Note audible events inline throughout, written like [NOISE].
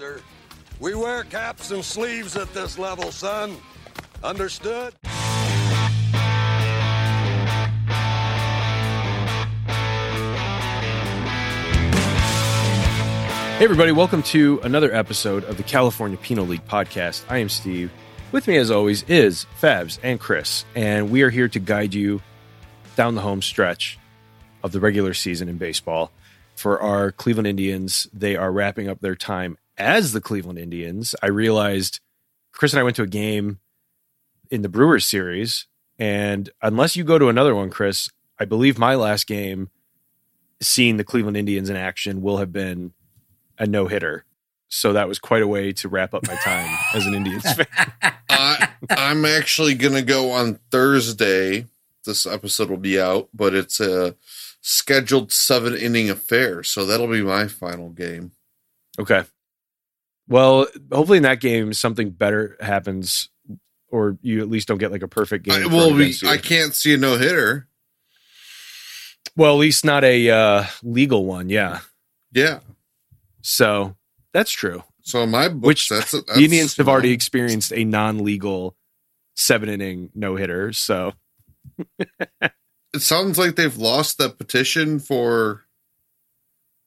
sir. We wear caps and sleeves at this level, son. Understood? Hey, everybody, welcome to another episode of the California Penal League podcast. I am Steve. With me, as always, is Fabs and Chris, and we are here to guide you down the home stretch of the regular season in baseball. For our Cleveland Indians, they are wrapping up their time as the Cleveland Indians. I realized Chris and I went to a game in the Brewers series, and unless you go to another one, Chris, I believe my last game seeing the Cleveland Indians in action will have been a no hitter. So that was quite a way to wrap up my time [LAUGHS] as an Indians fan. [LAUGHS] I, I'm actually going to go on Thursday. This episode will be out, but it's a scheduled seven inning affair. So that'll be my final game. Okay. Well, hopefully in that game something better happens, or you at least don't get like a perfect game. I, well, we. I can't see a no hitter. well, at least not a uh, legal one. Yeah. Yeah. So that's true. So my books, Which that's, that's the Indians have already experienced a non-legal seven inning no hitter. So [LAUGHS] It sounds like they've lost that petition for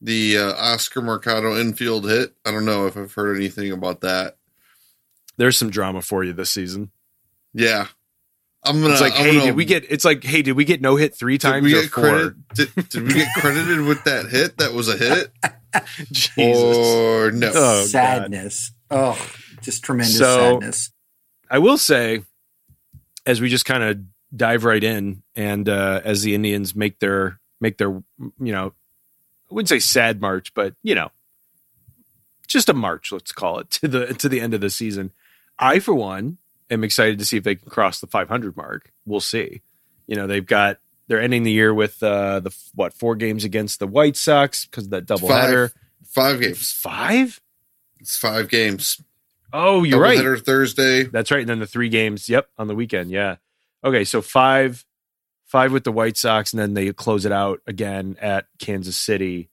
the uh, Oscar Mercado infield hit. I don't know if I've heard anything about that. there's some drama for you this season. Yeah. I'm gonna. It's like, I'm hey, gonna- did we get? It's like, hey, did we get no hit three Did times we or get four? credit? Did, did we get credited with that hit? That was a hit, [LAUGHS] Jesus. or no? Oh, God. sadness. Oh, just tremendous So- sadness. I will say, as we just kind of dive right in, and uh, as the Indians make their make their, you know, I wouldn't say sad march, but you know, just a march, let's call it [LAUGHS] to the to the end of the season. I, for one, am excited to see if they can cross the 500 mark. We'll see. You know, they've got they're ending the year with uh, the what four games against the White Sox because of that doubleheader. Five games. Five? It's five games. Oh, you're right. Thursday. That's right. And then the three games, yep, on the weekend. Yeah. Okay, so five five with the White Sox, and then they close it out again at Kansas City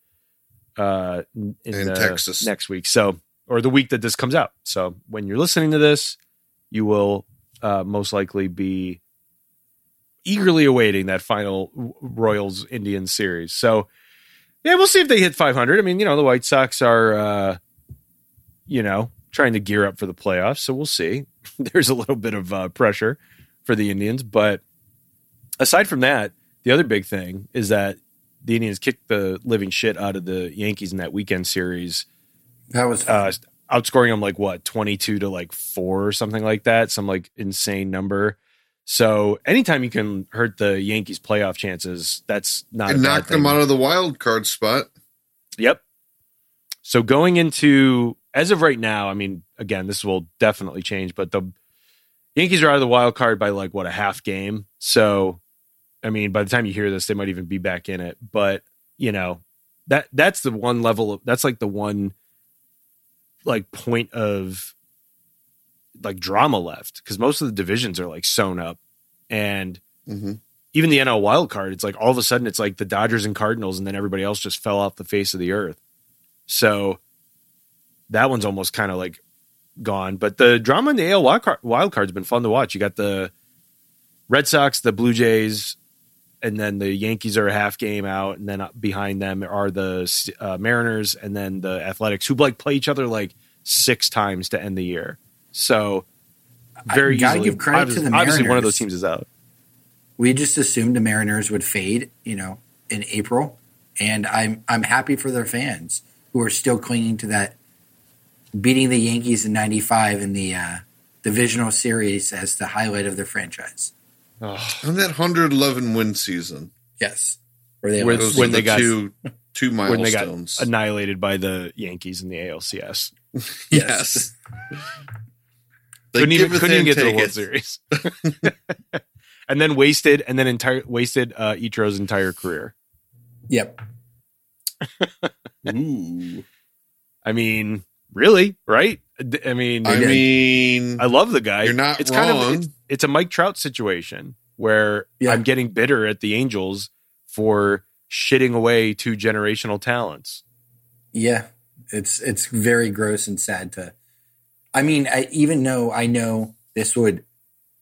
uh in In the Texas. next week. So or the week that this comes out. So when you're listening to this, you will uh most likely be eagerly awaiting that final Royals Indians series. So yeah, we'll see if they hit 500. I mean, you know, the White Sox are uh you know, trying to gear up for the playoffs. So we'll see. [LAUGHS] There's a little bit of uh, pressure for the Indians, but aside from that, the other big thing is that the Indians kicked the living shit out of the Yankees in that weekend series, That was uh, outscoring them like what twenty two to like four or something like that, some like insane number. So anytime you can hurt the Yankees' playoff chances, that's not It a bad knocked them out of the wild card spot. Yep. So going into as of right now, I mean, again, this will definitely change, but the Yankees are out of the wild card by like what a half game. So, I mean, by the time you hear this, they might even be back in it. But you know, that that's the one level of that's like the one like point of like drama left because most of the divisions are like sewn up, and hmm even the NL wild card, it's like all of a sudden it's like the Dodgers and Cardinals, and then everybody else just fell off the face of the earth. So that one's almost kind of like gone. But the drama in the AL wild, card, wild card's been fun to watch. You got the Red Sox, the Blue Jays, and then the Yankees are a half game out, and then behind them are the uh, Mariners and then the Athletics, who like play each other like six times to end the year. So very I gotta easily, give credit to the obviously one of those teams is out. we just assumed the Mariners would fade, you know, in April, and I'm I'm happy for their fans who are still clinging to that beating the Yankees in '95 in the uh, divisional series as the highlight of their franchise. And that 111 win season. Yes, where they With- lost. When are they the got- two two [LAUGHS] when they got milestones. annihilated by the Yankees in the ALCS. [LAUGHS] yes. [LAUGHS] They couldn't even, couldn't even get to the World it. Series. and then wasted, and then entire wasted uh, Ichiro's entire career. Yep. Ooh. I mean, really, right? I mean, I mean, I love the guy. You're not it's kind of wrong. it's, it's a Mike Trout situation where Yeah. I'm getting bitter at the Angels for shitting away two generational talents. Yeah. It's it's very gross and sad to. I mean, I, even though I know this would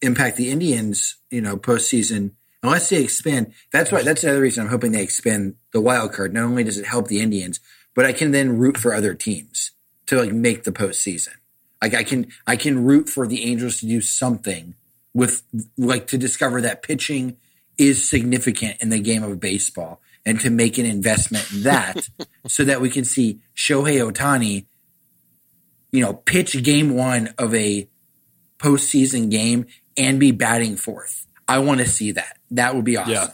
impact the Indians, you know, postseason, unless they expand. That's why. That's another reason I'm hoping they expand the wild card. Not only does it help the Indians, but I can then root for other teams to like make the postseason. Like I can, I can root for the Angels to do something with, like, to discover that pitching is significant in the game of baseball and to make an investment in that [LAUGHS] so that we can see Shohei Ohtani, you know, pitch game one of a postseason game and be batting fourth. I want to see that. That would be awesome. Yeah.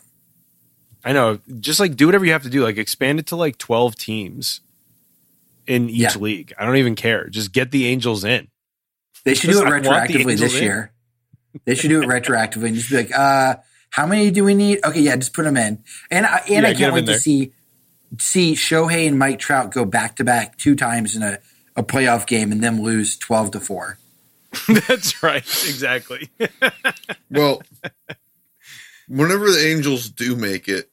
I know. Just like do whatever you have to do. Like expand it to like 12 teams in each Yeah. league. I don't even care. Just get the Angels in. They should do it I retroactively this in. year. They should do it retroactively and just be like, uh, how many do we need? Okay, yeah, just put them in. And I, and Yeah, I can't wait to see see Shohei and Mike Trout go back to back two times in a, a playoff game and then lose twelve to four. [LAUGHS] That's right. Exactly. [LAUGHS] Well, whenever the Angels do make it,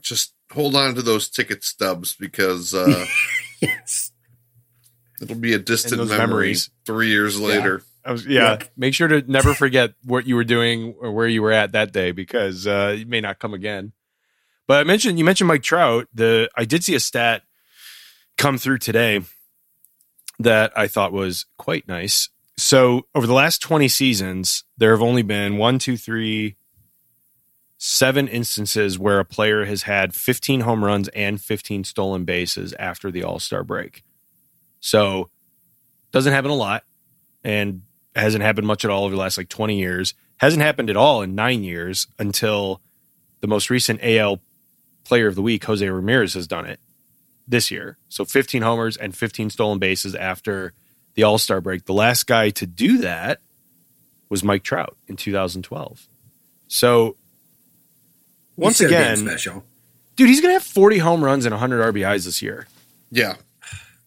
just hold on to those ticket stubs because uh, [LAUGHS] Yes. it'll be a distant memory memories. three years later. I was, yeah. Yep. Make sure to never forget what you were doing or where you were at that day because uh, it may not come again. But I mentioned you mentioned Mike Trout. The I did see a stat come through today that I thought was quite nice. So over the last twenty seasons, there have only been one, two, three, seven instances where a player has had fifteen home runs and fifteen stolen bases after the All Star break. So doesn't happen a lot and hasn't happened much at all over the last like 20 years. Hasn't happened at all in nine years until the most recent AL player of the week, Jose Ramirez, has done it this year. So 15 homers and 15 stolen bases after the All Star break. The last guy to do that was Mike Trout in 2012. So once He should have been again, special. dude, he's going to have 40 home runs and 100 RBIs this year. Yeah,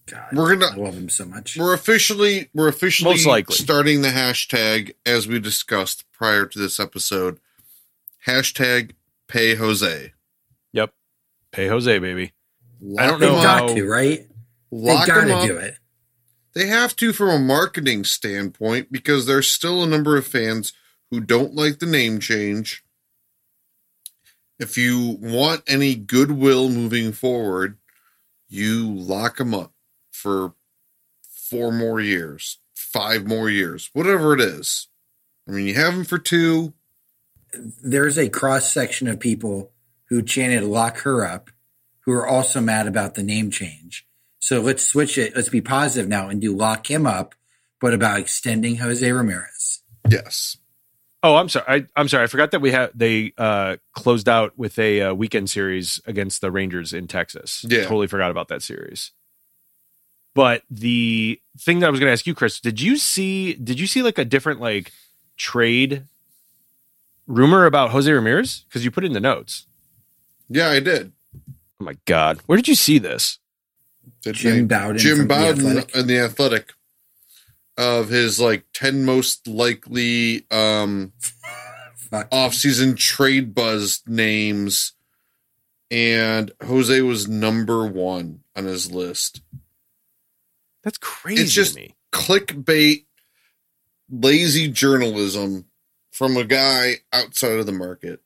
God, We're gonna- I love him so much. we're officially we're officially Most likely. starting the hashtag as we discussed prior to this episode. Hashtag pay Jose. Yep. Pay Jose, baby. Lock I don't know him got up. how- to, right? Lock They've got him to do it. They have to from a marketing standpoint because there's still a number of fans who don't like the name change. If you want any goodwill moving forward, you lock them up for four more years, five more years, whatever it is. I mean, you have them for two. There's a cross section of people who chanted "lock her up," who are also mad about the name change. So let's switch it. Let's be positive now and do "lock him up," but about extending Jose Ramirez. Yes. Oh, I'm sorry. I, I'm sorry. I forgot that we had they uh, closed out with a uh, weekend series against the Rangers in Texas. Yeah. totally forgot about that series. But the thing that I was going to ask you, Chris, did you see? Did you see like a different like trade rumor about Jose Ramirez? Because you put it in the notes. Yeah, I did. Oh my god, where did you see this? Did Jim they- Bowden Jim from The Bowden Athletic. and the Athletic of his like 10 most likely um Fuck. off-season trade buzz names and Jose was number 1 on his list. That's crazy It's just- to me. Clickbait lazy journalism from a guy outside of the market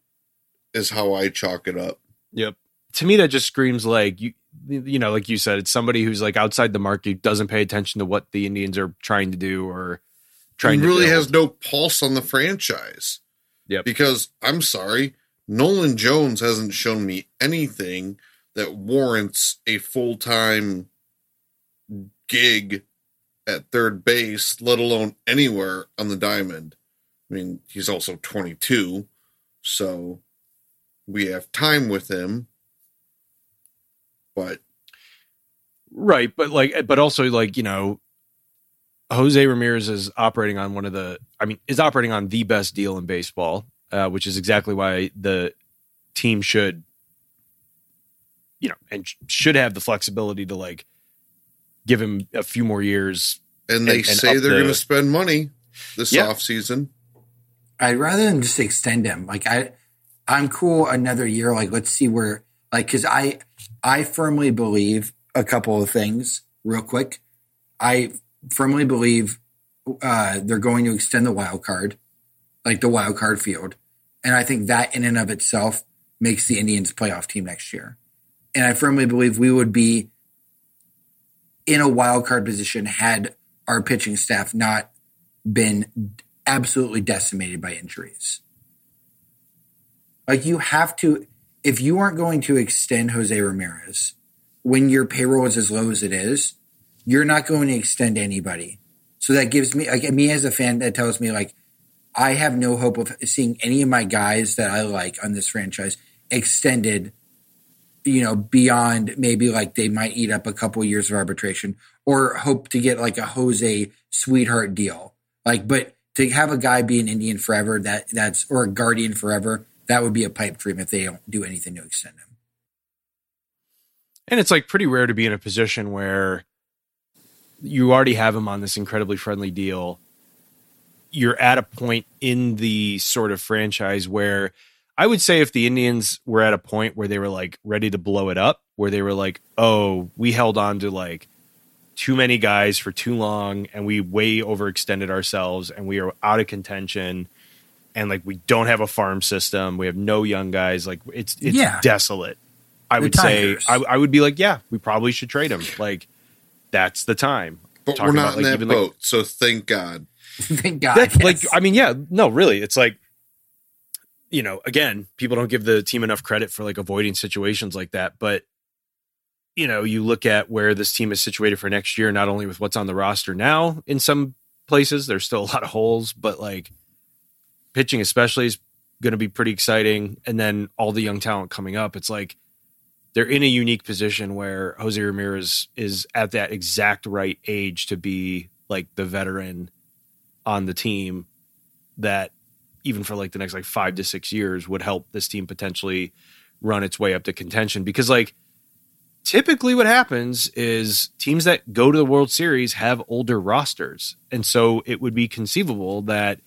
is how I chalk it up. Yep. To me, that just screams like you, you know, like you said, it's somebody who's like outside the market, doesn't pay attention to what the Indians are trying to do or trying he to really has no pulse on the franchise. Yep. Because I'm sorry, Nolan Jones hasn't shown me anything that warrants a full time gig at third base, let alone anywhere on the diamond. I mean, he's also 22, so we have time with him. But right, but like, but also like you know, Jose Ramirez is operating on one of the, I mean, is operating on the best deal in baseball, uh, which is exactly why the team should, you know, and sh- should have the flexibility to like give him a few more years. and they And- and say they're the- going to spend money this Yeah. off season. I'd rather than just extend him. Like I, I'm cool another year. Like let's see where. Like because I, I firmly believe a couple of things. real quick. I firmly believe uh, they're going to extend the wild card, like the wild card field, and I think that in and of itself makes the Indians playoff team next year. And I firmly believe we would be in a wild card position had our pitching staff not been absolutely decimated by injuries. Like you have to, if you aren't going to extend Jose Ramirez when your payroll is as low as it is, you're not going to extend anybody. So that gives me, like me as a fan, that tells me like I have no hope of seeing any of my guys that I like on this franchise extended. You know, beyond maybe like they might eat up a couple years of arbitration or hope to get like a Jose sweetheart deal. Like, but to have a guy be an Indian forever, that that's or a guardian forever, that would be a pipe dream if they don't do anything to extend him. And it's like pretty rare to be in a position where you already have him on this incredibly friendly deal. You're at a point in the sort of franchise where I would say if the Indians were at a point where they were like ready to blow it up, where they were like, oh, we held on to like too many guys for too long and we way overextended ourselves and we are out of contention and like we don't have a farm system. We have no young guys. Like it's it's yeah. desolate. I would say I, I, would be like yeah we probably should trade him like that's the time. But Talking we're not about, in like, that boat like, so thank god. [LAUGHS] Thank god yes. like i mean yeah no really. It's like you know again people don't give the team enough credit for like avoiding situations like that. But you know, you look at where this team is situated for next year, not only with what's on the roster now in some places, there's still a lot of holes, but like pitching especially is going to be pretty exciting. And then all the young talent coming up, it's like they're in a unique position where Jose Ramirez is at that exact right age to be like the veteran on the team that even for like the next like five to six years would help this team potentially run its way up to contention because like typically what happens is teams that go to the World Series have older rosters. And so it would be conceivable that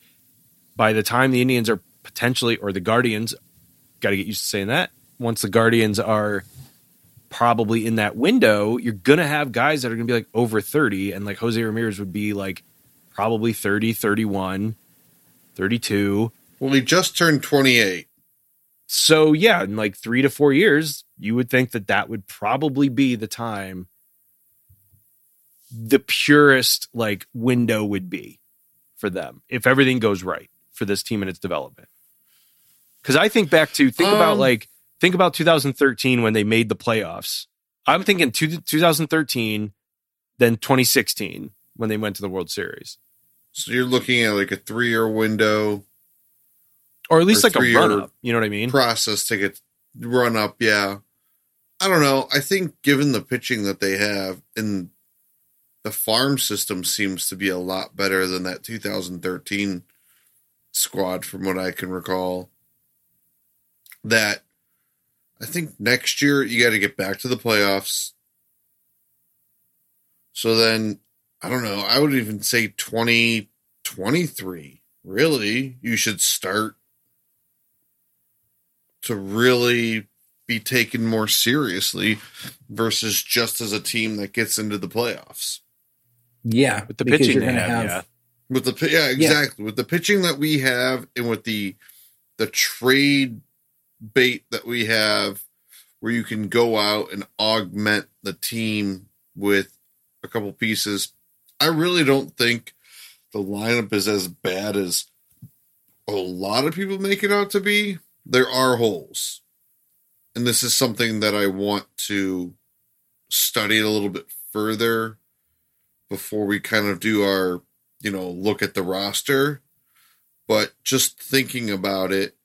by the time the Indians are potentially, or the Guardians, got to get used to saying that, once the Guardians are probably in that window, you're going to have guys that are going to be like over 30. And like Jose Ramirez would be like probably 30, 31, 32. Well, he just turned 28. So yeah, in like three to four years, you would think that that would probably be the time the purest like window would be for them if everything goes right for this team and its development. Because I think back to think um, about like think about 2013 when they made the playoffs. I'm thinking two, 2013, then 2016 when they went to the World Series. So you're looking at like a three year window or at least or like a run up. You know what I mean? Process to get run up. Yeah. I don't know. I think given the pitching that they have and the farm system seems to be a lot better than that 2013 squad from what I can recall. That I think next year you got to get back to the playoffs. So then I don't know, I would even say 2023. Really, you should start to really be taken more seriously versus just as a team that gets into the playoffs. Yeah, with the pitching they have, have, yeah. With the yeah, exactly. Yeah. With the pitching that we have and with the the trade bait that we have where you can go out and augment the team with a couple pieces. I really don't think the lineup is as bad as a lot of people make it out to be there are holes. And this is something that I want to study a little bit further before we kind of do our, you know, look at the roster. But just thinking about it,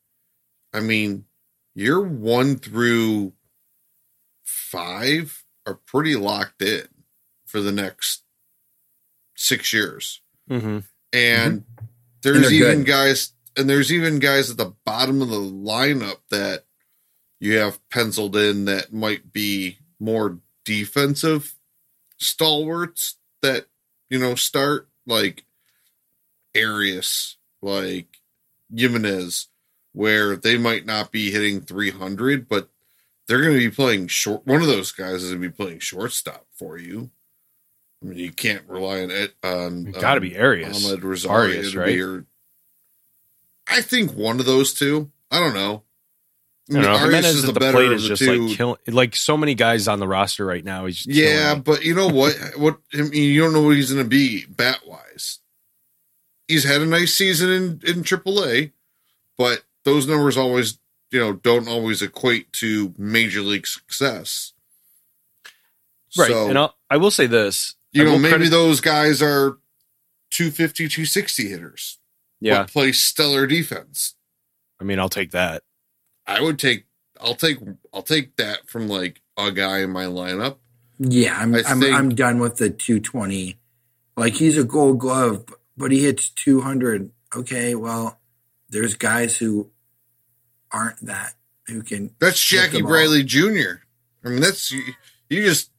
I mean, year one through five are pretty locked in for the next six years. Mm-hmm. And mm-hmm. there's and even good. guys and there's even guys at the bottom of the lineup that you have penciled in that might be more defensive stalwarts that you know start like Arias, like Jimenez, where they might not be hitting 300, but they're going to be playing short. One of those guys is going to be playing shortstop for you. I mean, you can't rely on it. On It gotta be um, Arias. Amed Rosario Arias, to right? your- I think one of those two. I don't know. I don't know. Arias Jimenez is the the better plate of is the just two. like killing. Like so many guys on the roster right now. He's just yeah, but you know what? What I mean, you don't know what he's going to be bat wise. He's had a nice season in in AAA, but those numbers always, you know, don't always equate to major league success. right. So, and I'll, I will say this. you I know, maybe credit- those guys are 250, 260 hitters. Yeah, But play stellar defense. I mean, I'll take that. I would take. I'll take. I'll take that from like a guy in my lineup. Yeah, I'm I I'm, think- I'm done with the 220. Like he's a Gold Glove, but he hits 200. Okay, well, there's guys who aren't that who can. That's Jackie. Bradley Jr. I mean, that's you, you just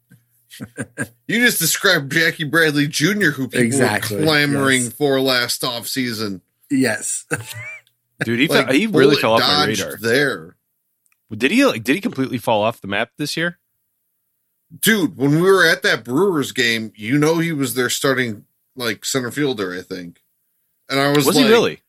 [LAUGHS] you just described Jackie Bradley Jr. who people Exactly, were clamoring yes. for last off season. Yes, [LAUGHS] Dude, he, [LAUGHS] Like, fell, he really fell off my radar. there, Did he? Like, did he completely fall off the map this year? dude. When we were at that Brewers game, you know he was their starting like center fielder, I think. And I was, Was like, he really?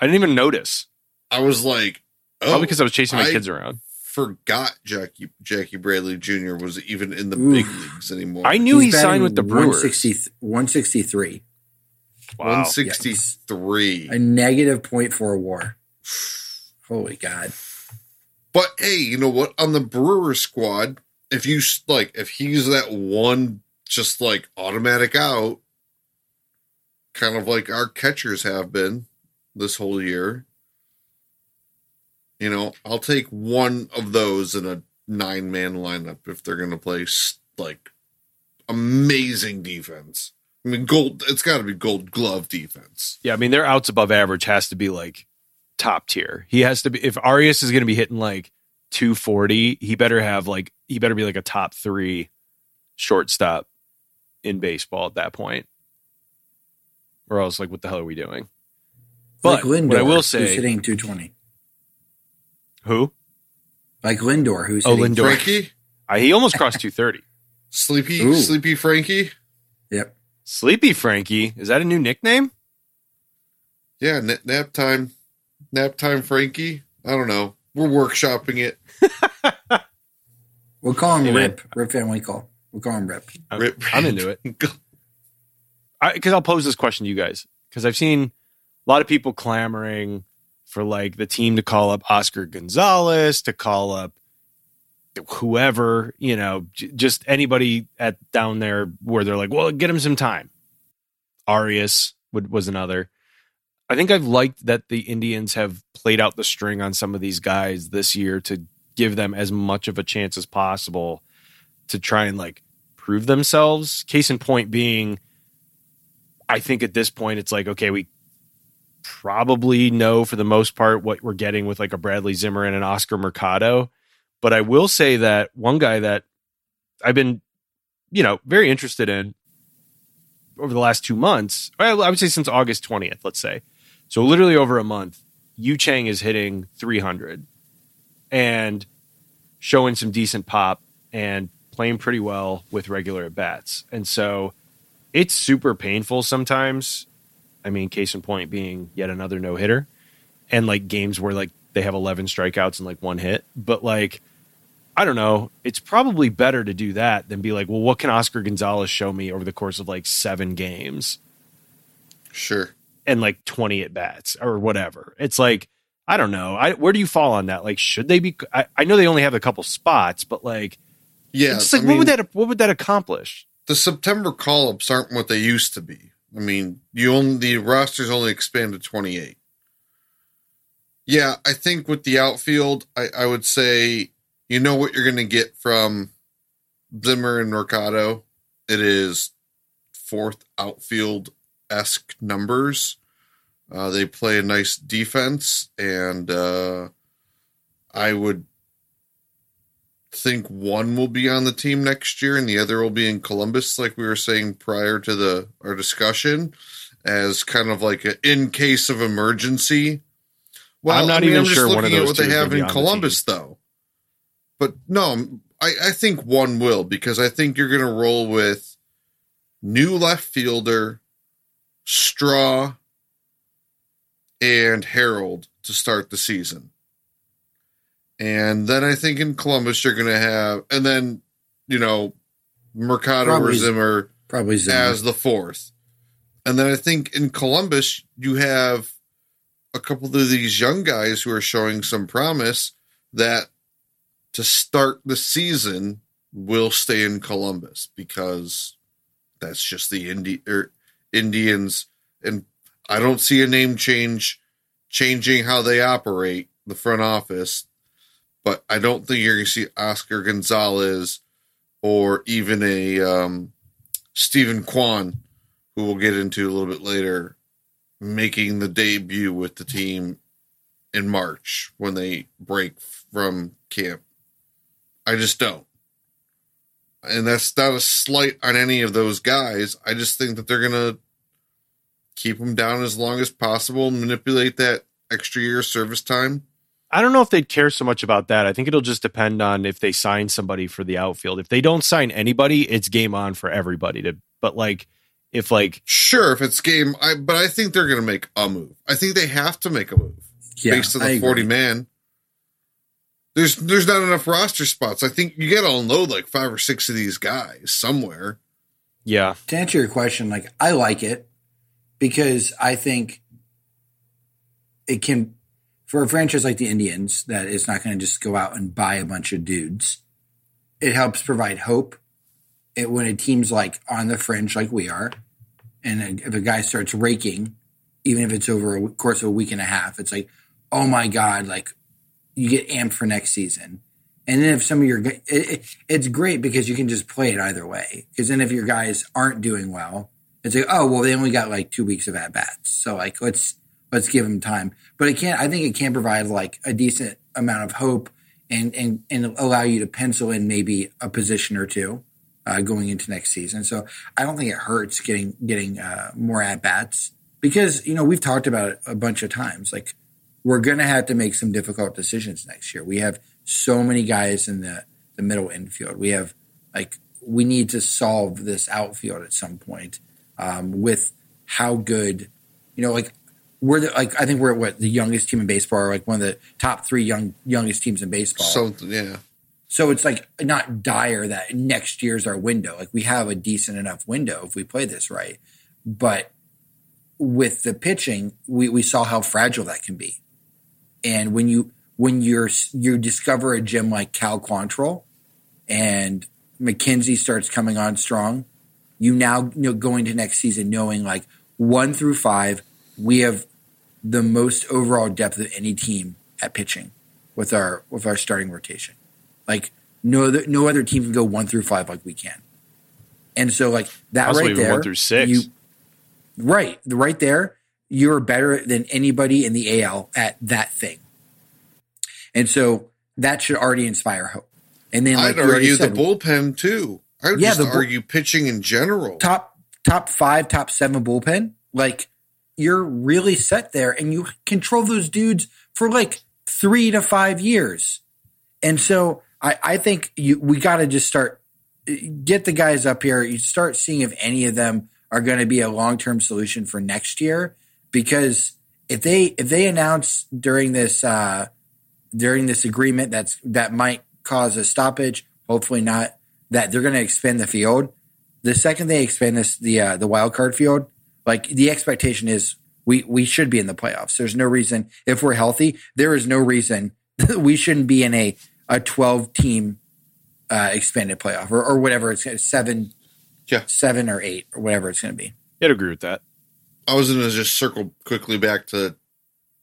I didn't even notice. I was like, oh, Probably because I was chasing my I- kids around. forgot Jackie Jackie Bradley Jr. was even in the Oof. big leagues anymore. I knew he signed with the Brewers. 160 163, Wow. 163. a negative point four WAR. Holy God! But hey, you know what? On the Brewer squad, if you like, if he's that one, just like automatic out, kind of like our catchers have been this whole year. You know, I'll take one of those in a nine man lineup if they're going to play like amazing defense. I mean, gold. It's got to be Gold Glove defense. Yeah, I mean their outs above average has to be like top tier. He has to be if Arias is going to be hitting like 240, he better have like he better be like a top 3 shortstop in baseball at that point. Or else like what the hell are we doing? But like Lindor, what I will say, who's say hitting 220. who? Like Lindor, who's Oh, hitting Lindor. Frankie, I, he almost crossed 230. sleepy, Ooh. sleepy Frankie. Yep. Sleepy Frankie, is that a new nickname? Yeah, nap, nap time, nap time, Frankie. I don't know. We're workshopping it. [LAUGHS] We'll call him Hey, man. Rip. Rip Van Winkle. We'll call him Rip. I'm, Rip. I'm into it. [LAUGHS] because I'll pose this question to you guys because I've seen a lot of people clamoring for like the team to call up Oscar Gonzalez, to call up whoever, you know, j- just anybody at down there where they're like, well, get him some time. Arias would, was another. I think I've liked that the Indians have played out the string on some of these guys this year to give them as much of a chance as possible to try and like prove themselves. Case in point being, I think at this point it's like, okay, we probably know for the most part what we're getting with like a Bradley Zimmer and an Oscar Mercado. But I will say that one guy that I've been, you know, very interested in over the last two months, I would say since August 20th, let's say. So literally over a month, Yu Chang is hitting 300 and showing some decent pop and playing pretty well with regular at bats. And so it's super painful sometimes. I mean, case in point being yet another no hitter and like games where like they have 11 strikeouts and like one hit. But like, I don't know. It's probably better to do that than be like, well, what can Oscar Gonzalez show me over the course of like seven games Sure. and like 20 at bats or whatever? It's like, I don't know. I, where do you fall on that? Like, should they be? I, I know they only have a couple spots, but like, Yeah. it's like, I what would that, what would that accomplish? the September call ups aren't what they used to be. I mean, you only the roster's only expanded twenty eight. Yeah, I think with the outfield, I, I would say you know what you're going to get from Zimmer and Mercado. It is fourth outfield esque numbers. Uh, they play a nice defense, and uh, I would think one will be on the team next year and the other will be in Columbus, like we were saying prior to the our discussion, as kind of like in case of emergency. Well, I'm not I mean, even I'm just sure one of looking at those what two they is have gonna be in on the Columbus, though. But no, I, I think one will because I think you're going to roll with new left fielder, Straw, and Harold to start the season. And then I think in Columbus you're going to have, and then you know, Mercado or Zimmer Probably Zimmer. as the fourth. And then I think in Columbus, you have a couple of these young guys who are showing some promise that to start the season will stay in Columbus because that's just the Indi- er, Indians. And I don't see a name change changing how they operate the front office. But I don't think you're going to see Oscar Gonzalez or even a um, Steven Kwan, who we'll get into a little bit later, making the debut with the team in March when they break from camp. I just don't. And that's not a slight on any of those guys. I just think that they're going to keep them down as long as possible, manipulate that extra year service time. I don't know if they'd care so much about that. I think it'll just depend on if they sign somebody for the outfield. If they don't sign anybody, it's game on for everybody to but like if like Sure, if it's game, I but I think they're going to make a move. I think they have to make a move. yeah, based on I the agree. 40 man. There's there's not enough roster spots. I think you got to unload like five or six of these guys somewhere. yeah, to answer your question, like I like it because I think it can for a franchise like the Indians that is not going to just go out and buy a bunch of dudes. It helps provide hope. It when a team's like on the fringe like we are, and if a guy starts raking, even if it's over a course of a week and a half, it's like, oh my god, like you get amped for next season. And then if some of your, it, it, it's great because you can just play it either way. Because then if your guys aren't doing well, it's like, oh well, they only got like two weeks of at bats, so like let's let's give them time. But it can't. I think it can provide like a decent amount of hope and and and allow you to pencil in maybe a position or two uh, going into next season. So I don't think it hurts getting getting uh, more at bats because you know we've talked about it a bunch of times. Like we're gonna have to make some difficult decisions next year. We have so many guys in the the middle infield. We have like we need to solve this outfield at some point um, with how good you know like we're the, like I think we're what the youngest team in baseball, or like one of the top three young youngest teams in baseball. So yeah. So it's like not dire that next year's our window. Like we have a decent enough window if we play this right. But with the pitching, we, we saw how fragile that can be. And when you when you're you discover a gem like Cal Quantrill and McKenzie starts coming on strong, you now you know next season knowing like one through five, we have the most overall depth of any team at pitching with our with our starting rotation. Like no other no other team can go one through five like we can. And so like that Possibly right there, one through six. You, right, right there, you're better than anybody in the AL at that thing. And so that should already inspire hope. And then like I'd you already argue the bullpen too. I would Yeah, just the bull- argue pitching in general. top top five, top seven bullpen, like you're really set there and you control those dudes for like three to five years. And so I, I think you we gotta just start get the guys up here. You start seeing if any of them are gonna be a long term solution for next year. Because if they if they announce during this uh during this agreement that's that might cause a stoppage, hopefully not, that they're gonna expand the field the second they expand this the uh, the wild card field, like the expectation is we we should be in the playoffs. There's no reason if we're healthy, there is no reason [LAUGHS] we shouldn't be in a a 12 team uh, expanded playoff or, or whatever it's gonna- seven Yeah. seven or eight or whatever it's going to be. I'd agree with that. I was going to just circle quickly back to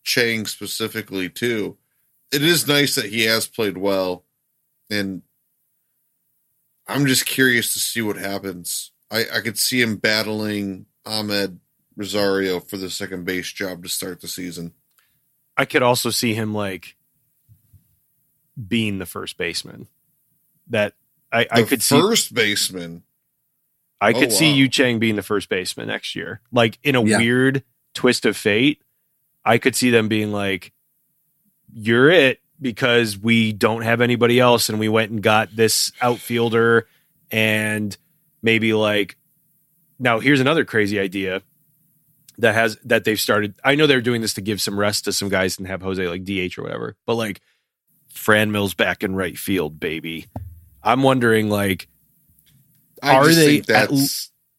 Chang specifically too. It is nice that he has played well, and I'm just curious to see what happens. I, I could see him battling Amed Rosario for the second base job to start the season. I could also see him like being the first baseman. That I, I could see first baseman. I could Oh, see wow. Yu Chang being the first baseman next year. Like in a Yeah. weird twist of fate, I could see them being like, You're it because we don't have anybody else and we went and got this outfielder and maybe like now here's another crazy idea that has that they've started. I know they're doing this to give some rest to some guys and have Jose like DH or whatever, but like Franmil's back in right field, baby. I'm wondering like I Are they at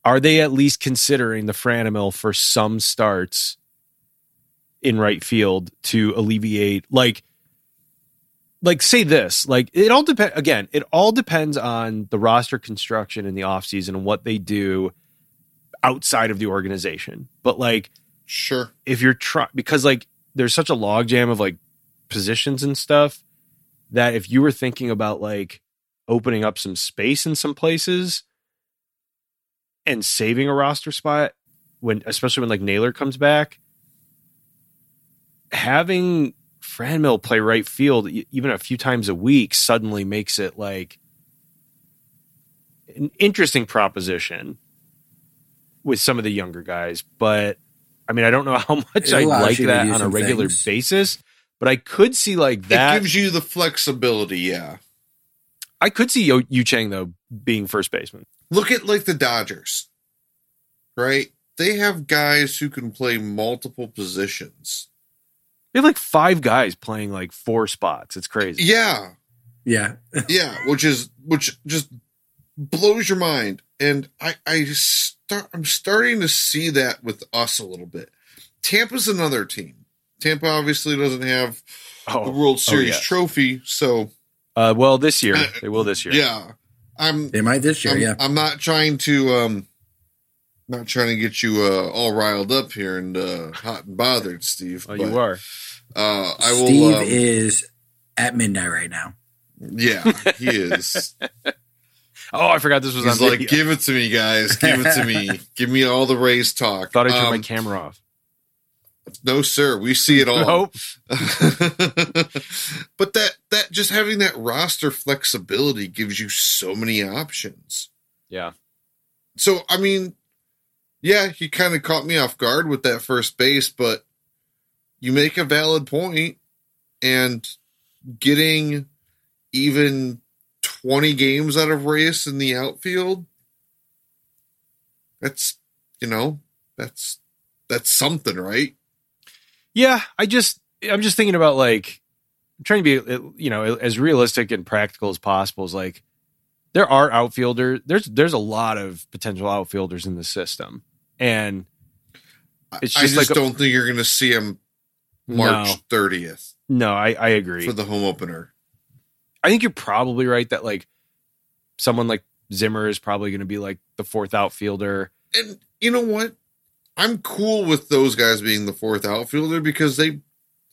are they at least considering the Franmil for some starts in right field to alleviate like like say this like it all depends again it all depends on the roster construction in the offseason and what they do outside of the organization but like sure. if you're trying because like there's such a logjam of like positions and stuff that if you were thinking about like opening up some space in some places and saving a roster spot when especially when like Naylor comes back having Franmil play right field even a few times a week suddenly makes it like an interesting proposition with some of the younger guys but I mean I don't know [LAUGHS] how much It I like that on a regular things. basis but I could see like it that gives you the flexibility, yeah. I could see Yo- Yu Chang though being first baseman. Look at like the Dodgers, right? They have guys who can play multiple positions. They have like five guys playing like four spots. It's crazy. Yeah, Yeah. [LAUGHS] yeah, which is which just blows your mind. And I I start I'm starting to see that with us a little bit. Tampa's another team. Tampa obviously doesn't have the Oh, World Series yes. trophy, so uh, well, this year they will. This year, yeah. I'm They might this year, I'm, yeah. I'm not trying to um not trying to get you uh all riled up here and uh hot and bothered, Steve. Oh, but, you are. Uh I will Steve um, is at midnight right now. Yeah, he is. [LAUGHS] Oh, I forgot this was He's on like, video. give it to me, guys. Give it to me. [LAUGHS] Give me all the race talk. Thought I turned my Um, camera off. No, sir. We see it all. Nope. [LAUGHS] but that that just having that roster flexibility gives you so many options. Yeah. So I mean, yeah, he kind of caught me off guard with that first base, but you make a valid point, and getting even twenty games out of race in the outfield, that's you know that's that's something, right? Yeah, I just I'm just thinking about like I'm trying to be uh, you know as realistic and practical as possible. Is like there are outfielders. There's there's a lot of potential outfielders in the system, and It's I just just like don't think you're going to see him March No. 30th no, I I agree. for the home opener. I think you're probably right that like someone like Zimmer is probably going to be like the fourth outfielder. And you know what? I'm cool with those guys being the fourth outfielder because they.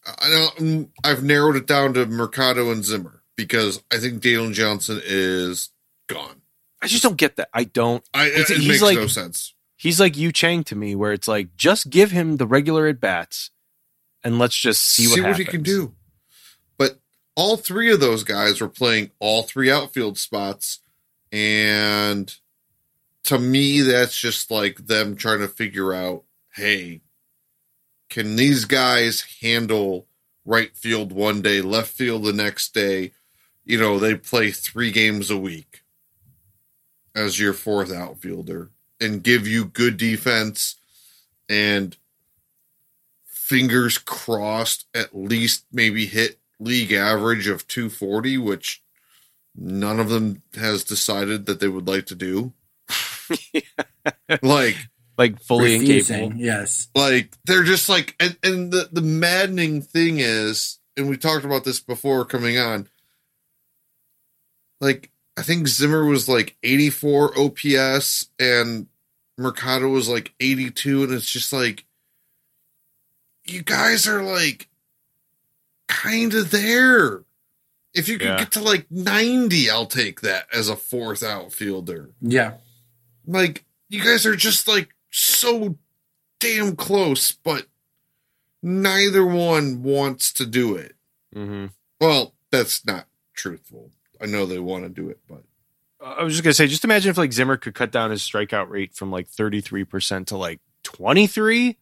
I know I've narrowed it down to Mercado and Zimmer because I think Daniel Johnson is gone. I just don't get that. I don't. I, it he's makes like- no sense. He's like Yu Chang to me, where it's like just give him the regular at bats, and let's just see what happens. he can do. But all three of those guys were playing all three outfield spots, and to me, that's just like them trying to figure out, hey, can these guys handle right field one day, left field the next day? You know, they play three games a week as your fourth outfielder and give you good defense and fingers crossed at least maybe hit league average of 240 which none of them has decided that they would like to do [LAUGHS] like Like fully Refusing, incapable. Yes. like they're just like and, and the the maddening thing is and we talked about this before coming on like i think zimmer was like 84 ops and mercado was like 82 and it's just like you guys are like kind of there if you could Yeah. get to like 90 i'll take that as a fourth outfielder Yeah. Like you guys are just like so damn close, but neither one wants to do it. hmm Well, that's not truthful. I know they want to do it, but I was just gonna say, just imagine if like Zimmer could cut down his strikeout rate from like thirty three percent to like twenty three,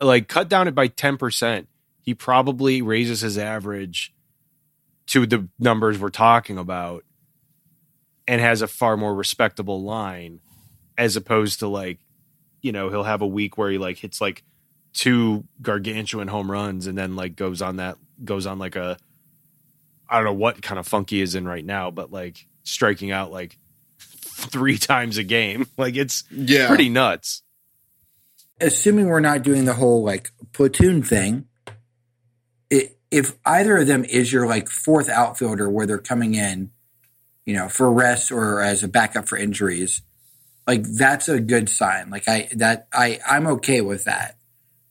like cut down it by ten percent. He probably raises his average to the numbers we're talking about, and has a far more respectable line as opposed to like, you know, he'll have a week where he like hits like two gargantuan home runs and then like goes on that goes on like a I don't know what kind of funky he is in right now, but like striking out like three [LAUGHS] times a game. [LAUGHS] Like it's Yeah. pretty nuts. assuming we're not doing the whole like platoon thing, it, if either of them is your like fourth outfielder where they're coming in, you know, for rest or as a backup for injuries, like that's a good sign. Like I that I I'm okay with that.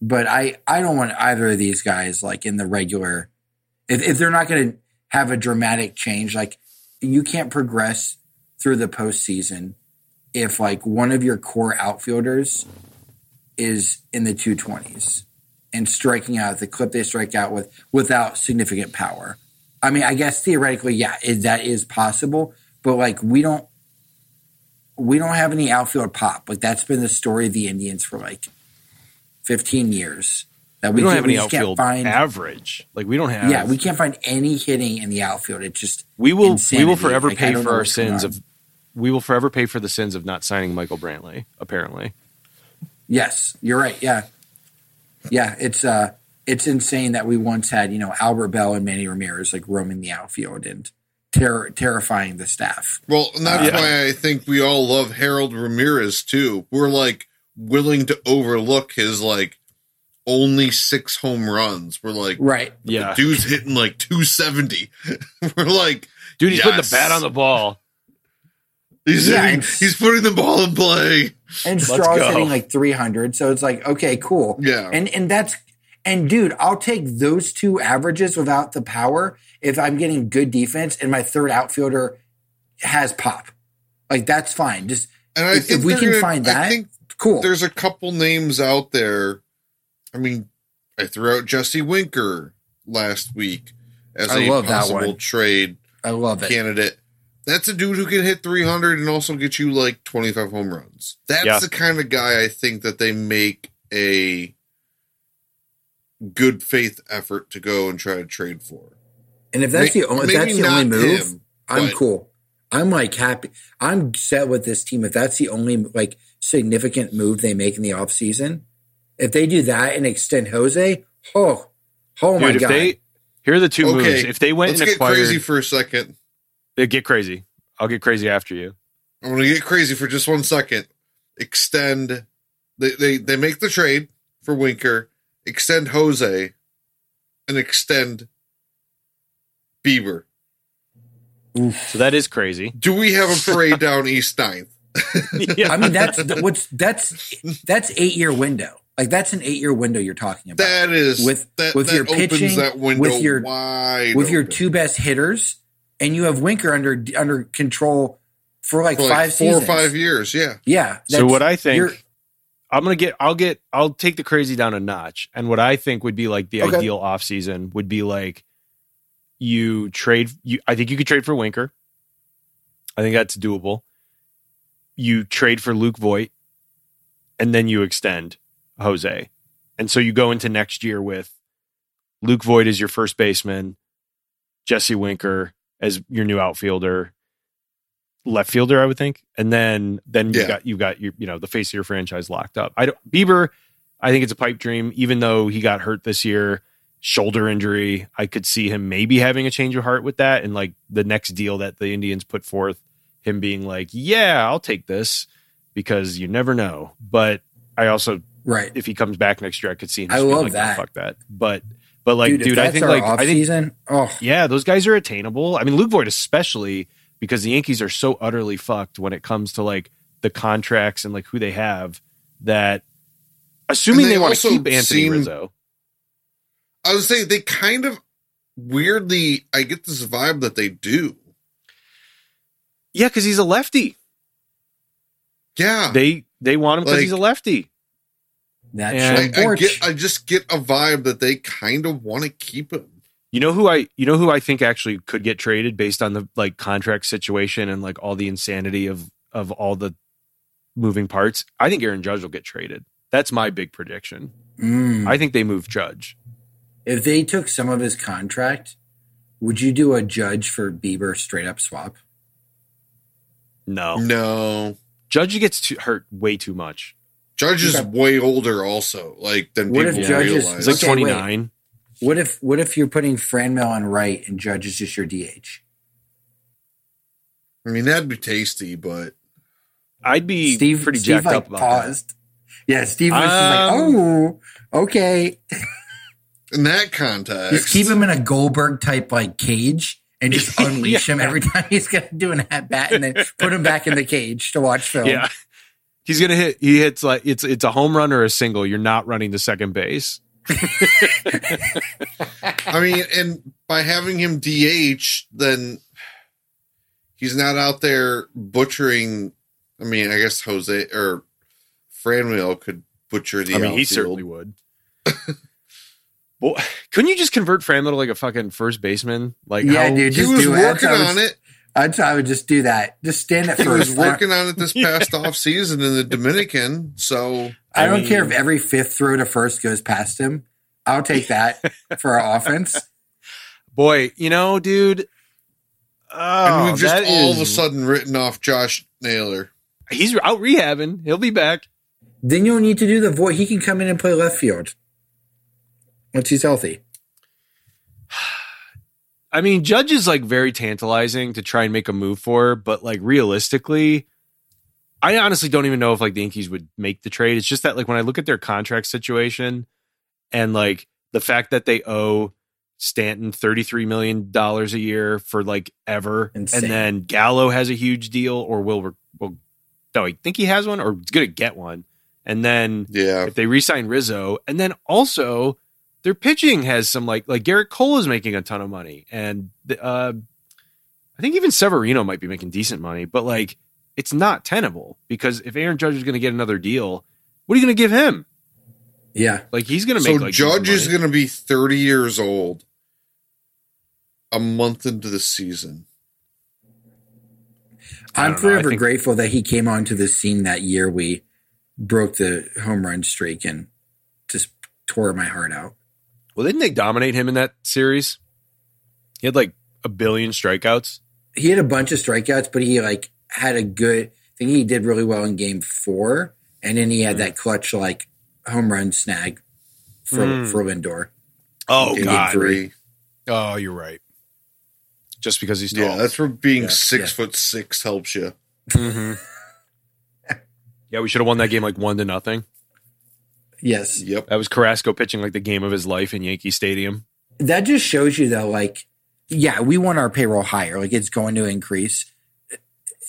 But I I don't want either of these guys like in the regular if if they're not going to have a dramatic change like you can't progress through the postseason if like one of your core outfielders is in the 220s and striking out the clip they strike out with without significant power. I mean, I guess theoretically, yeah, it, that is possible, but like we don't we don't have any outfield pop. Like that's been the story of the Indians for like 15 years. That We don't can't- have any outfield find. average. Like we don't have. Yeah, we can't find any hitting in the outfield. It just we will we will forever Like, pay for our sins of. We will forever pay for the sins of not signing Michael Brantley. Apparently, Yes, you're right. Yeah. Yeah, it's uh it's insane that we once had, you know, Albert Belle and Manny Ramirez like roaming the outfield and terror terrifying the staff. Well, and that's Yeah. why I think we all love Harold Ramirez too. We're like willing to overlook his like only six home runs. We're like, Right. yeah, dude's hitting like 270. [LAUGHS] We're like, dude, he's putting the bat on the ball. he's Yeah, hitting, it's- he's putting the ball in play. And Let's Straw's hitting like 300, so it's like, okay, cool. Yeah. And and that's and dude, I'll take those two averages without the power if I'm getting good defense and my third outfielder has pop. Like that's fine. Just And I if, think if we can gonna- find I that, think cool. there's a couple names out there. I mean, I threw out Jesse Winker last week as I a love possible one. trade I love it. candidate. That's a dude who can hit 300 and also get you like 25 home runs. That's Yeah. the kind of guy I think that they make a good faith effort to go and try to trade for. And if that's May- the only if that's the only move, him, I'm but- cool. I'm like happy. I'm set with this team. If that's the only like significant move they make in the offseason, if they do that and extend Jose, oh, oh my Dude, if god, they here are the two moves. If they went Let's and get acquired, crazy for a second. Uh, get crazy. I'll get crazy after you. I'm going to get crazy for just one second. Extend. They, they, they make the trade for Winker, extend Jose, and extend Bieber. So that is crazy. Do we have a [LAUGHS] parade down East Ninth? yeah. I mean that's the- what's that's that's eight year window. Like that's an eight year window you're talking about That is With- that, with that your opens pitching, that window with your- wide with your two best hitters, and you have Winker under under control for like For like five four seasons. or five years. Yeah, Yeah. So what I think I'm gonna get I'll get I'll take the crazy down a notch. And what I think would be like the Okay. ideal offseason would be like you trade you I think you could trade for Winker. I think that's doable. You trade for Luke Voit and then you extend Jose. And so you go into next year with Luke Voit as your first baseman, Jesse Winker as your new outfielder, left fielder, I would think, and then then you Yeah. got you got your you know the face of your franchise locked up. I don't Bieber. I think it's a pipe dream, even though he got hurt this year, shoulder injury. I could see him maybe having a change of heart with that, and like the next deal that the Indians put forth, him being like, "Yeah, I'll take this," because you never know. But I also, right. if he comes back next year, I could see him. I love like, "Oh, that. fuck that. But but like, dude, dude, I think like off I think season, oh, yeah, those guys are attainable. I mean, Luke Voit especially because the Yankees are so utterly fucked when it comes to like the contracts and like who they have that assuming And they, they want to keep Anthony seem- Rizzo. I would say they kind of weirdly. I get this vibe that they do. Yeah, because he's a lefty. Yeah, They they want him because Like- he's a lefty. that I, I get. I just get a vibe that they kind of want to keep him. You know who I you know who I think actually could get traded based on the like contract situation and like all the insanity of of all the moving parts. I think Aaron Judge will get traded. That's my big prediction. Mm. I think they move Judge. If they took some of his contract, would you do a judge for Bieber straight up swap? No. No, Judge gets too, hurt way too much. Judge is Okay. way older, also. Like than What if people Judge is- He's like Okay, wait. 29. What if what if you're putting Franmil on right and Judge is just your DH? I mean, that'd be tasty, but I'd be Steve pretty Steve jacked like up about that. paused. Yeah, Steve was just like, Um, "Oh, okay." [LAUGHS] in that context, Just keep him in a Goldberg type like cage and just [LAUGHS] unleash him every time he's gonna do an at bat, and then put him back in the cage to watch film. Yeah. He's gonna hit. He hits like it's it's a home run or a single. You're not running to second base. [LAUGHS] I mean, and by having him DH, then he's not out there butchering. I mean, I guess Jose or Franmil could butcher the I mean, he certainly would. [LAUGHS] well, [LAUGHS] couldn't you just convert Franmil to like a fucking first baseman? Like, Yeah, how- dude. He Just was do it. Working how I on it. I'd I would just do that. Just stand at He was first. working on it this [LAUGHS] past off season in the Dominican. So I, I don't care if every fifth throw to first goes past him. I'll take that [LAUGHS] for our offense. Boy, you know, dude. Oh, and we've just that all of a sudden written off Josh Naylor. he's out rehabbing. He'll be back. Then you'll need to do the void. He can come in and play left field once he's healthy. [SIGHS] I mean, Judge is like very tantalizing to try and make a move for, but like realistically, I honestly don't even know if like the Yankees would make the trade. It's just that like when I look at their contract situation and like the fact that they owe Stanton $33 million a year for like ever. Insane. And then Gallo has a huge deal or will, we will, no, I think he has one or is going to get one. And then Yeah. if they re-sign Rizzo, and then also their pitching has some like like Gerrit Cole is making a ton of money, and uh, I think even Severino might be making decent money, but like it's not tenable because if Aaron Judge is going to get another deal, what are you going to give him? Yeah. Like he's going to So make like Judge is going to be 30 years old a month into the season. I I'm don't know. I forever think- grateful that he came onto the scene that year we broke the home run streak and just tore my heart out. Well, didn't they dominate him in that series? He had like a billion strikeouts. He had a bunch of strikeouts, but he like had a good I think he did really well in game four. And then he had that clutch like home run snag for Mm. for Lindor. Oh Game God! three. Oh, you're right. Just because he's tall. Yeah, that's where being Yeah, six yeah. foot six helps you. Mhm. [LAUGHS] yeah, we should have won that game like one to nothing. Yes. Yep. That was Carrasco pitching like the game of his life in Yankee Stadium. that just shows you though like yeah we want our payroll higher like it's going to increase it,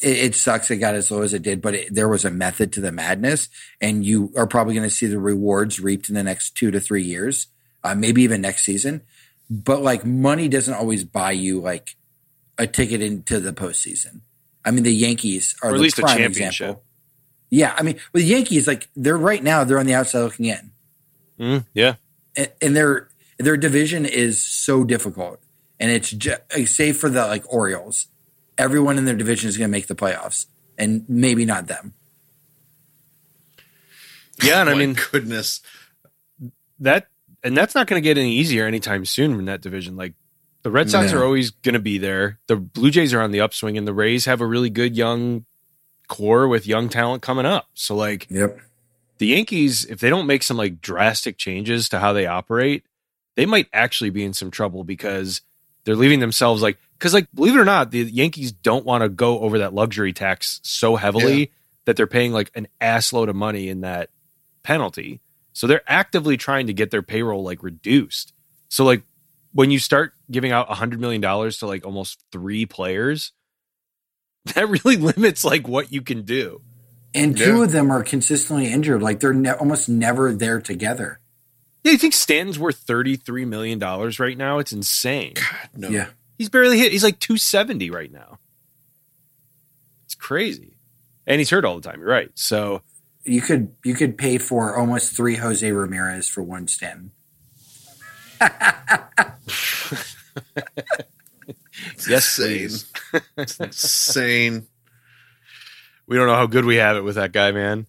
it sucks it got as low as it did but it, there was a method to the madness and you are probably going to see the rewards reaped in the next two to three years uh, maybe even next season but like money doesn't always buy you like a ticket into the postseason i mean the yankees are Or at the least a championship. example. Yeah i mean with the yankees like they're right now they're on the outside looking in Mm, yeah. and, and their their division is so difficult, and it's just, save for the like Orioles, everyone in their division is going to make the playoffs, and maybe not them. Yeah, and I Oh [LAUGHS] My mean goodness. that and that's not going to get any easier anytime soon in that division. Like the Red Sox No. are always going to be there. The Blue Jays are on the upswing and the Rays have a really good young core with young talent coming up. So like Yep. the Yankees, if they don't make some like drastic changes to how they operate, they might actually be in some trouble because they're leaving themselves like because like believe it or not, the Yankees don't want to go over that luxury tax so heavily Yeah. that they're paying like an ass load of money in that penalty. So they're actively trying to get their payroll like reduced. So like when you start giving out a hundred million dollars to like almost three players, [LAUGHS] that really limits like what you can do. And two Yeah. of them are consistently injured. Like they're ne- almost never there together. Yeah, you think Stanton's worth thirty-three million dollars right now? It's insane. God, no. Yeah. He's barely hit. He's like two seventy right now. It's crazy, and he's hurt all the time. You're right. So You could you could pay for almost three Jose Ramirez for one Stanton. [LAUGHS] [LAUGHS] yes, [LAUGHS] Insane. please. Insane. We don't know how good we have it with that guy, man.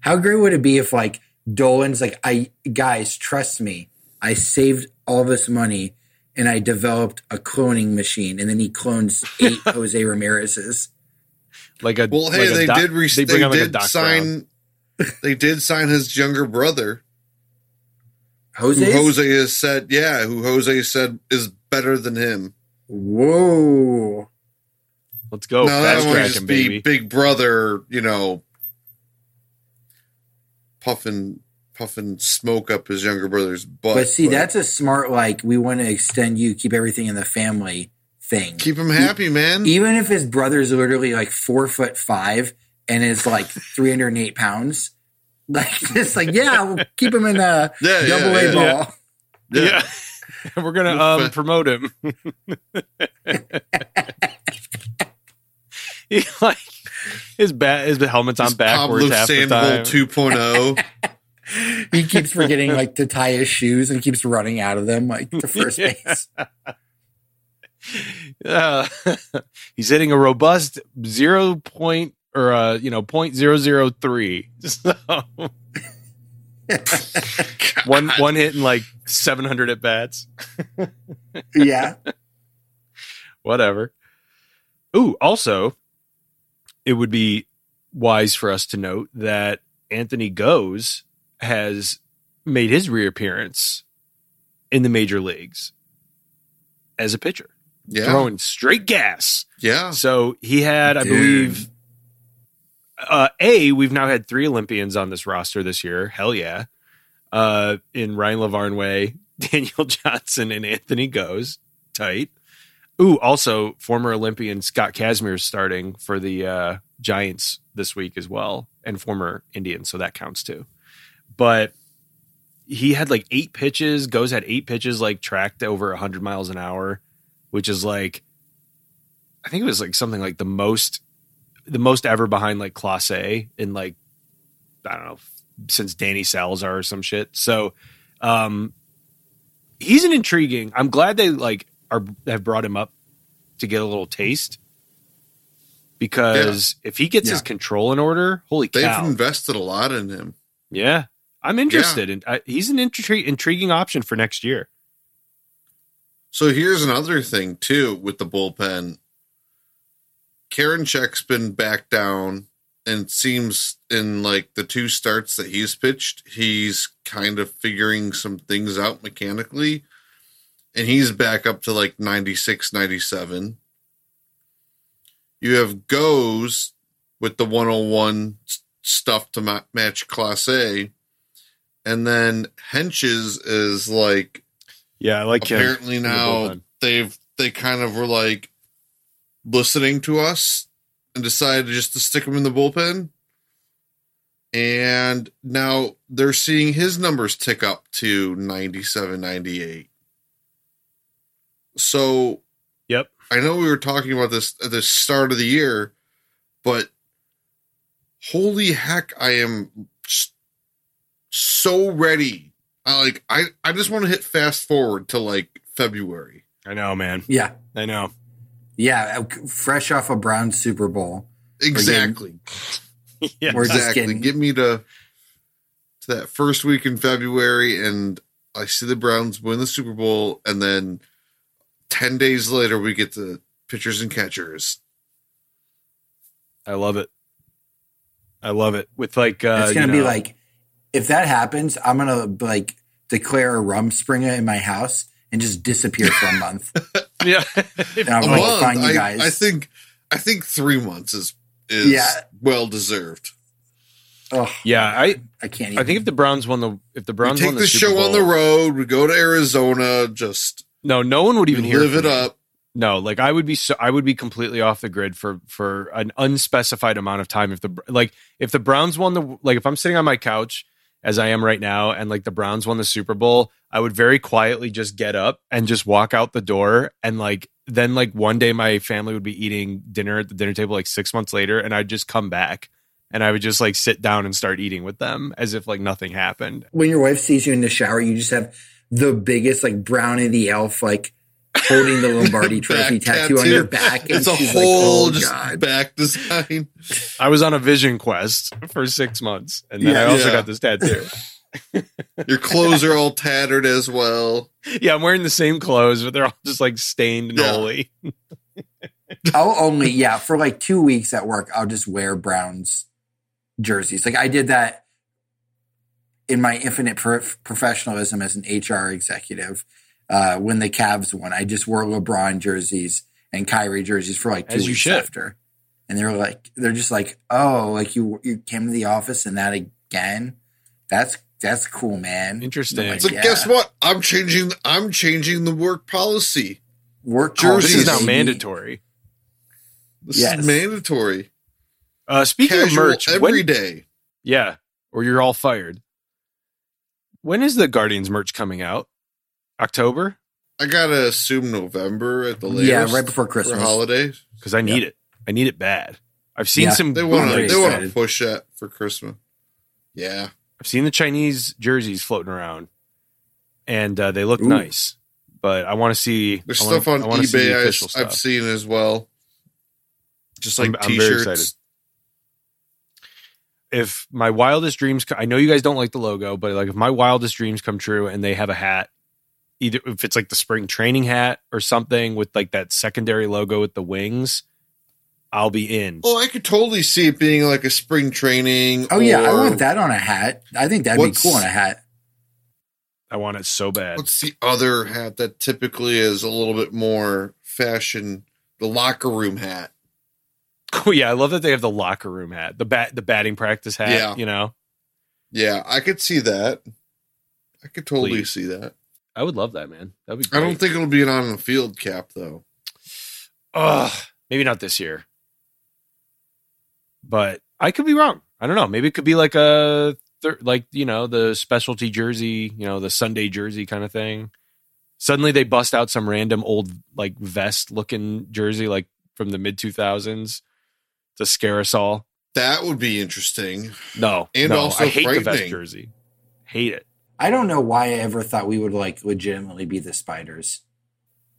How great would it be if like Dolan's like, I guys, trust me, I saved all this money and I developed a cloning machine, and then he clones eight [LAUGHS] Jose Ramirez's. like a Well, hey, like they doc- did. Re- they they, bring on, like, a did Doc sign. they did sign his younger brother, Jose. who Jose has said, yeah, who Jose said is better than him. Whoa. Let's go now that fast would tracking just be baby. Big Brother, you know, puffing puffing smoke up his younger brother's butt. But see, that's a smart like we want to extend you, keep everything in the family thing. keep him happy, man. Even if his brother's literally like four foot five and is like [LAUGHS] three hundred and eight pounds, like [LAUGHS] just like yeah, we'll keep him in a Yeah, yeah, double A yeah. ball. yeah. [LAUGHS] We're gonna um, promote him. [LAUGHS] [LAUGHS] He, like his bat, his helmet's on His backwards Pablo half the Sandoval time. 2.0. He keeps forgetting like to tie his shoes and keeps running out of them like to first Yeah. base. Uh, he's hitting a robust zero point or uh, you know point zero zero three. So [LAUGHS] one one hit in like seven hundred at bats. [LAUGHS] yeah. Whatever. Ooh, also, it would be wise for us to note that Anthony Gose has made his reappearance in the major leagues as a pitcher, Yeah. throwing straight gas. Yeah. So he had, I believe, uh, a we've now had three Olympians on this roster this year. Hell yeah! Uh, in Ryan Lavarnway, [LAUGHS] Daniel Johnson, and Anthony Gose tight. Ooh, also former Olympian Scott Kazmir is starting for the uh, Giants this week as well, and former Indian, so that counts too. But he had like eight pitches. Gose had eight pitches, like tracked over hundred miles an hour, which is like I think it was like something like the most the most ever behind like Clase in like I don't know since Danny Salazar or some shit. So um he's an intriguing. I'm glad they like are have brought him up to get a little taste because if he gets his control in order, holy They've cow. invested a lot in him. yeah. I'm interested in I, he's an intri- intriguing option for next year. So here's another thing too with the bullpen. Karinchak's been back down and seems in like the two starts that he's pitched, he's kind of figuring some things out mechanically. And he's back up to like 96, 97. You have Gose with the 101 stuff to ma- match Clase. And then Hentges is like Yeah, I like apparently the now they've they kind of were like listening to us and decided just to stick him in the bullpen and now they're seeing his numbers tick up to 97 98 so Yep. i know we were talking about this at the start of the year but holy heck i am so ready I like I I just want to hit fast forward to like February. I know, man. Yeah. I know. Yeah. uh, Fresh off a Brown Super Bowl. Exactly. [LAUGHS] yeah. We're just exactly. kidding. Get me to to that first week in February and I see the Browns win the Super Bowl and then 10 days later we get the pitchers and catchers. I love it. I love it. With like uh it's gonna you be know- like if that happens, I'm gonna like declare a rumspringa in my house and just disappear for a month. [LAUGHS] Yeah. [LAUGHS] And A I'm month. find you I, guys. I think I think 3 months is is Yeah. well deserved. oh, yeah, I I can't. Even. I think if the Browns won the if the We Browns take won the, the, Super show on the road, we go to Arizona, just No, no one would even hear live it me. up. No, like I would be so I would be completely off the grid for for an unspecified amount of time if the like if the Browns won the like if I'm sitting on my couch as I am right now and like the Browns won the Super Bowl, I would very quietly just get up and just walk out the door and like then like one day my family would be eating dinner at the dinner table like 6 months later and I'd just come back and I would just like sit down and start eating with them as if like nothing happened. when your wife sees you in the shower, you just have the biggest like Brownie the Elf like holding the Lombardi [LAUGHS] Trophy Back tattoo on your back. And It's a whole like, oh, just back design. I was on a vision quest for 6 months and then Yeah. I also Yeah. got this tattoo. Your clothes are all tattered as well. [LAUGHS] Yeah, I'm wearing the same clothes, but they're all just like stained and Yeah. holy. [LAUGHS] I'll only yeah for like two weeks at work. I'll just wear Browns jerseys. Like I did that in my infinite pro- professionalism as an HR executive. Uh, when the Cavs won, I just wore LeBron jerseys and Kyrie jerseys for like two As weeks should. after. And they were like, they're just like, oh, like you you came to the office and that again. That's that's cool, man. Interesting. I'm Yeah. guess what? I'm changing. I'm changing the work policy. Work Jerseys. This is now mandatory. This Yes. is mandatory. Uh, speaking Casual of merch, every when- day. yeah, or you're all fired. When is the Guardians merch coming out? October? I gotta assume November at the latest. Yeah, right before for Christmas. holidays. Because I need it. I need it bad. I've seen Yeah. some. They want to. They want to push that for Christmas. Yeah, I've seen the Chinese jerseys floating around, and uh, they look Ooh. nice. But I want to see. there's wanna- stuff on I wanna see the eBay I, I've seen as well. Just like I'm- I'm very t-shirts. excited. If my wildest dreams, I know you guys don't like the logo, but like if my wildest dreams come true and they have a hat, either if it's like the spring training hat or something with like that secondary logo with the wings, I'll be in. Oh, I could totally see it being like a spring training. Oh yeah, I want that on a hat. I think that'd be cool on a hat. I want it so bad. What's the other hat that typically is a little bit more fashion? The locker room hat. [LAUGHS] Oh yeah, I love that they have the locker room hat, the bat, the batting practice hat. Yeah. you know, Yeah, I could see that. I could totally Please. see that. I would love that, man. That'd be. I don't think it'll be an on the field cap though. Ugh, maybe not this year. But I could be wrong. I don't know. Maybe it could be like a thir- like you know the specialty jersey, you know the Sunday jersey kind of thing. Suddenly they bust out some random old like vest looking jersey like from the mid two thousands to scare us all. That would be interesting. No, And no, also I hate the vest jersey. Hate it. I don't know why I ever thought we would like legitimately be the spiders.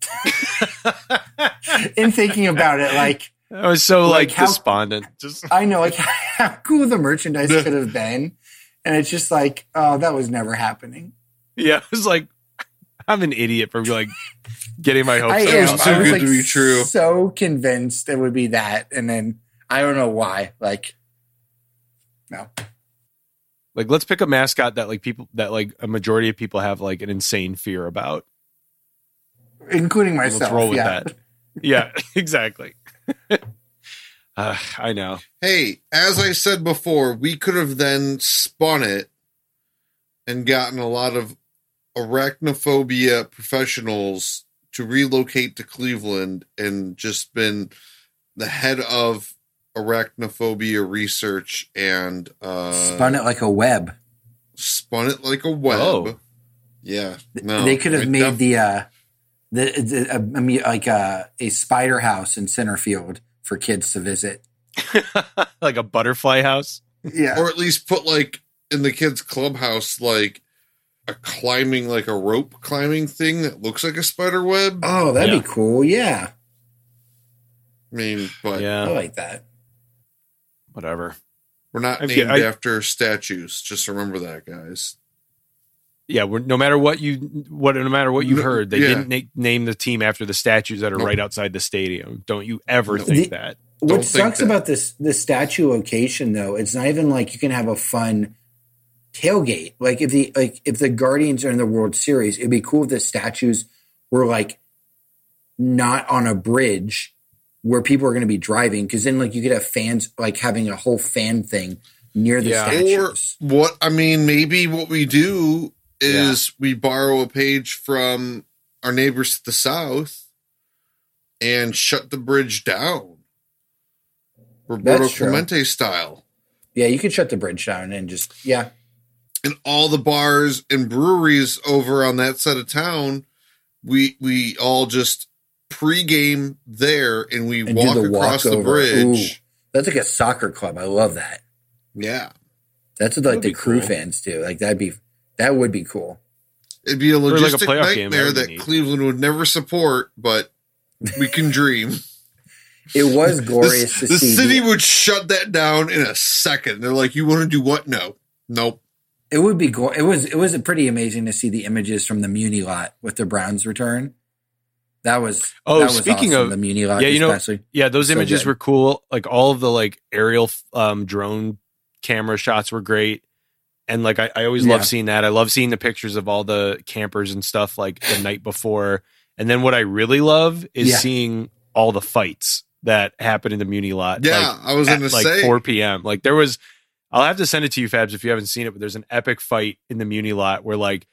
[LAUGHS] In thinking about it, like I was so Like like, how- despondent. [LAUGHS] Just I know like [LAUGHS] how cool the merchandise could have been. And it's just like, oh, that was never happening. yeah, it was like I'm an idiot for like getting my hopes I up. It was am. too I was good like to be true. so convinced it would be that. And then I don't know why. Like, no. Like, let's pick a mascot that like people that like a majority of people have like an insane fear about. Including myself. let's roll with yeah. that. Yeah, [LAUGHS] exactly. [LAUGHS] uh, I know. Hey, as I said before, we could have then spun it and gotten a lot of arachnophobia professionals to relocate to Cleveland and just been the head of arachnophobia research and uh Spun it like a web. spun it like a web. Oh. Yeah. No. they could have I made def- the uh the, the uh, I mean like uh, a spider house in center field for kids to visit. [LAUGHS] like a butterfly house. Yeah. or at least put like in the kids clubhouse like a climbing like a rope climbing thing that looks like a spider web. oh, that'd Yeah. be cool. Yeah. I mean, but yeah. I like that. whatever. we're not I- named I- after statues. Just remember that, guys. Yeah, we're, no matter what you what no matter what you No, heard, they yeah. didn't na- name the team after the statues that are Nope. right outside the stadium. Don't you ever Nope. think The- that? Don't What sucks that. about this this statue location though, it's not even like you can have a fun tailgate. Like if the like if the Guardians are in the World Series, it'd be cool if the statues were like not on a bridge where people are going to be driving because then like you could have fans like having a whole fan thing near the Yeah. Or statues. what I mean, maybe what we do is we borrow a page from our neighbors to the south and shut the bridge down. Roberto. Clemente style. yeah, you could shut the bridge down and just yeah. and all the bars and breweries over on that side of town, we we all just pregame there and we And walk the across the bridge. Ooh. That's like a soccer club. I love that. Yeah. That's what like the crew cool. fans do. Like that'd be that would be cool. It'd be a like a logistic playoff game, that nightmare that. Cleveland would never support, but we can dream. [LAUGHS] [LAUGHS] It was the glorious to the see. The city the- would shut that down in a second. They're like, "You want to do what? No, nope." it would be go- it was it was pretty amazing to see the images from the Muni lot with the Browns return. That was Oh, that was speaking awesome, of- the Muni lot yeah, you know- Yeah, those So images good. were cool. Like all of the like aerial um, drone camera shots were great. And like I, I always Yeah. love seeing that. I love seeing the pictures of all the campers and stuff like the night before. And then what I really love is Yeah. seeing all the fights that happen in the Muni lot. Yeah, like, I was at going to like say. 4 p.m. Like there was, I'll have to send it to you, Fabs, if you haven't seen it. But there's an epic fight in the Muni lot where like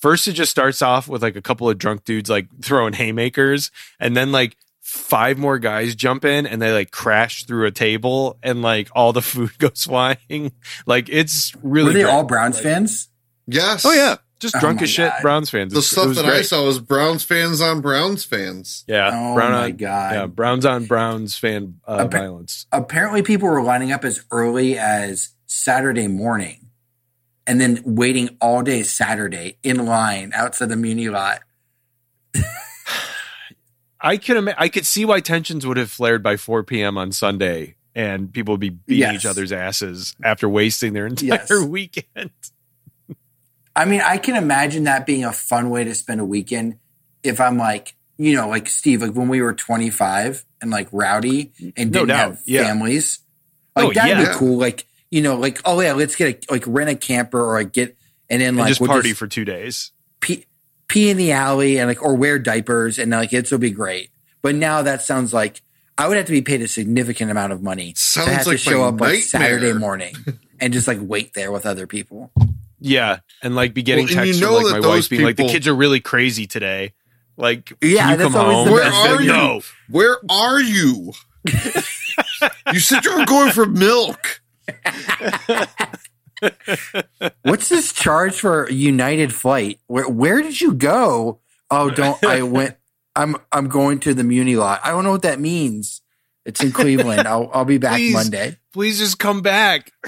first it just starts off with like a couple of drunk dudes like throwing haymakers, and then like five more guys jump in and they like crash through a table and like all the [LAUGHS] food goes flying. Like it's really Were they great. all Browns fans? yes. Oh yeah, just Oh drunk my as shit God. Browns fans. The It's- stuff was that I saw was Browns fans on Browns fans. Yeah, Oh Brown my on, god. yeah, Browns on Browns fan uh, Appa- violence. Apparently people were lining up as early as Saturday morning and then waiting all day Saturday in line outside the Muni lot. [LAUGHS] I could ima- I could see why tensions would have flared by 4 p.m. on Sunday, and people would be beating Yes. each other's asses after wasting their entire Yes. [LAUGHS] weekend. I mean, I can imagine that being a fun way to spend a weekend if I'm like, you know, like Steve, like when we were 25 and like rowdy and didn't doubt. have Yeah. families. Like Oh, that'd yeah. be cool. Like, you know, like, oh yeah, let's get a, like rent a camper or like get, and then And like just we'll party just for two days. Pee in the alley and like, or wear diapers and like, it's will be great. But now that sounds like I would have to be paid a significant amount of money Sounds to have like to show my up like Saturday [LAUGHS] morning and just like wait there with other people. Yeah, and like be getting Well, and you know from like my wife those being like, "The kids are really crazy today." Like, Yeah, can you that's come always home? the Where best. are you? No, Where are you? [LAUGHS] you said you were going for milk. [LAUGHS] [LAUGHS] What's this charge for a United flight? Where where did you go? Oh, don't I [LAUGHS] went I'm I'm going to the Muni lot. I don't know what that means. It's in Cleveland. I'll I'll be back Please. Monday. please just come back. [LAUGHS]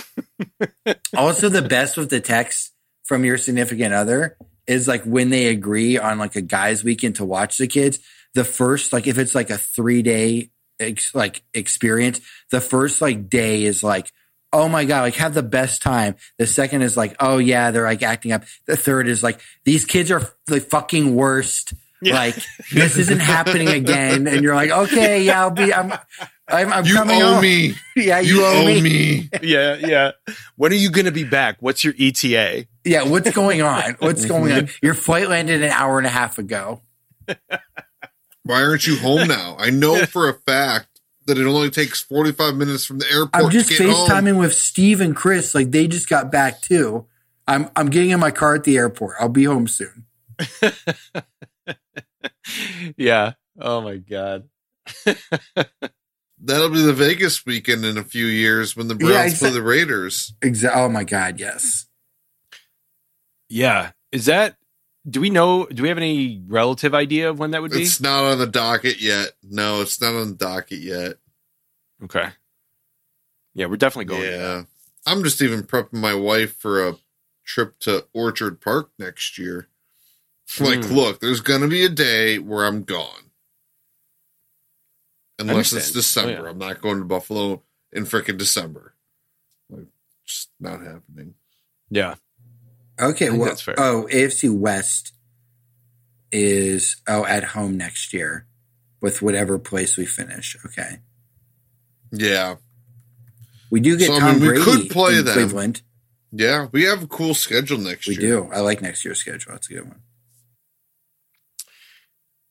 Also the best with the text from your significant other is like when they agree on like a guy's weekend to watch the kids, the first like if it's like a 3-day ex- like experience, the first like day is like Oh my god! Like have the best time. The second is like, oh yeah, they're like acting up. The third is like, these kids are the fucking worst. Yeah. Like this isn't happening again. And you're like, okay, yeah, I'll be. I'm. I'm, I'm You coming owe home. me. [LAUGHS] Yeah, you, You owe, owe me. me. [LAUGHS] yeah, yeah. When are you going to be back? What's your ETA? Yeah, what's going on? What's going on? [LAUGHS] Your flight landed an hour and a half ago. Why aren't you home now? I know for a fact that it only takes 45 minutes from the airport I'm just to get home. FaceTiming with Steve and Chris. Like they just got back too. I'm I'm getting in my car at the airport. I'll be home soon. [LAUGHS] yeah. Oh my god. [LAUGHS] That'll be the Vegas weekend in a few years when the Browns Yeah, play the Raiders. Exa- oh my god, yes. Yeah. Is that? Do we know? Do we have any relative idea of when that would be? It's not on the docket yet. No, it's not on the docket yet. okay. Yeah, we're definitely going. yeah. I'm just even prepping my wife for a trip to Orchard Park next year. [LAUGHS] Like, Hmm. look, there's going to be a day where I'm gone. Unless it's. December. Oh, yeah. I'm not going to Buffalo in frickin' December. Like, just not happening. Yeah. Okay, I think well, that's fair. oh, AFC West is oh at home next year with whatever place we finish. Okay, Yeah. we do get So, I Tom mean, we Brady could play in them. Cleveland. Yeah. We have a cool schedule next We year. We do. I like next year's schedule. That's a good one.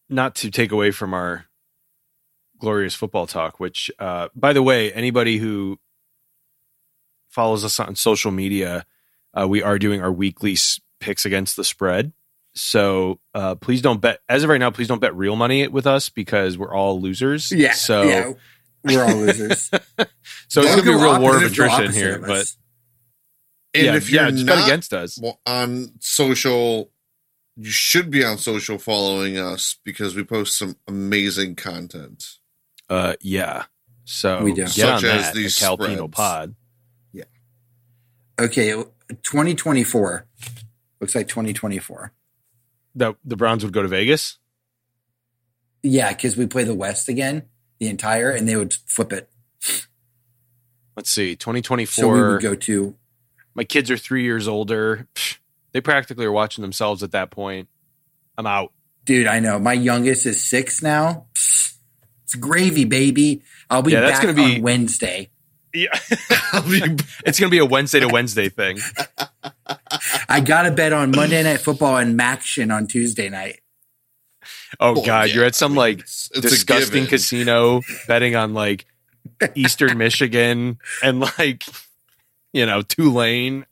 Not to take away from our glorious football talk, which, uh, by the way, anybody who follows us on social media, uh, we are doing our weekly picks against the spread. So uh, please don't bet. As of right now, please don't bet real money with us because we're all losers. Yeah. So yeah, we're all losers. [LAUGHS] so it's gonna be a real war of attrition here. of But. And yeah, if you're yeah, just bet against us. well, on social, you should be on social following us because we post some amazing content. Uh, yeah. So We do. get Such on as that these Calpino. Pod. okay, 2024 looks like 2024. That the Browns would go to Vegas. Yeah, because we play the West again, the entire, and they would flip it. Let's see, 2024. So we 2024. would go to my kids are three years older. They practically are watching themselves at that point. I'm out. Dude, I know. My youngest is six now. It's gravy, baby. I'll be Yeah, back gonna be- on Wednesday. Yeah, [LAUGHS] [LAUGHS] it's gonna be a Wednesday to Wednesday thing. [LAUGHS] I got to bet on Monday Night Football and Maction on Tuesday night. Oh Well, God, yeah, you're at some I mean, like it's- it's disgusting casino betting on like Eastern Michigan and like you know Tulane.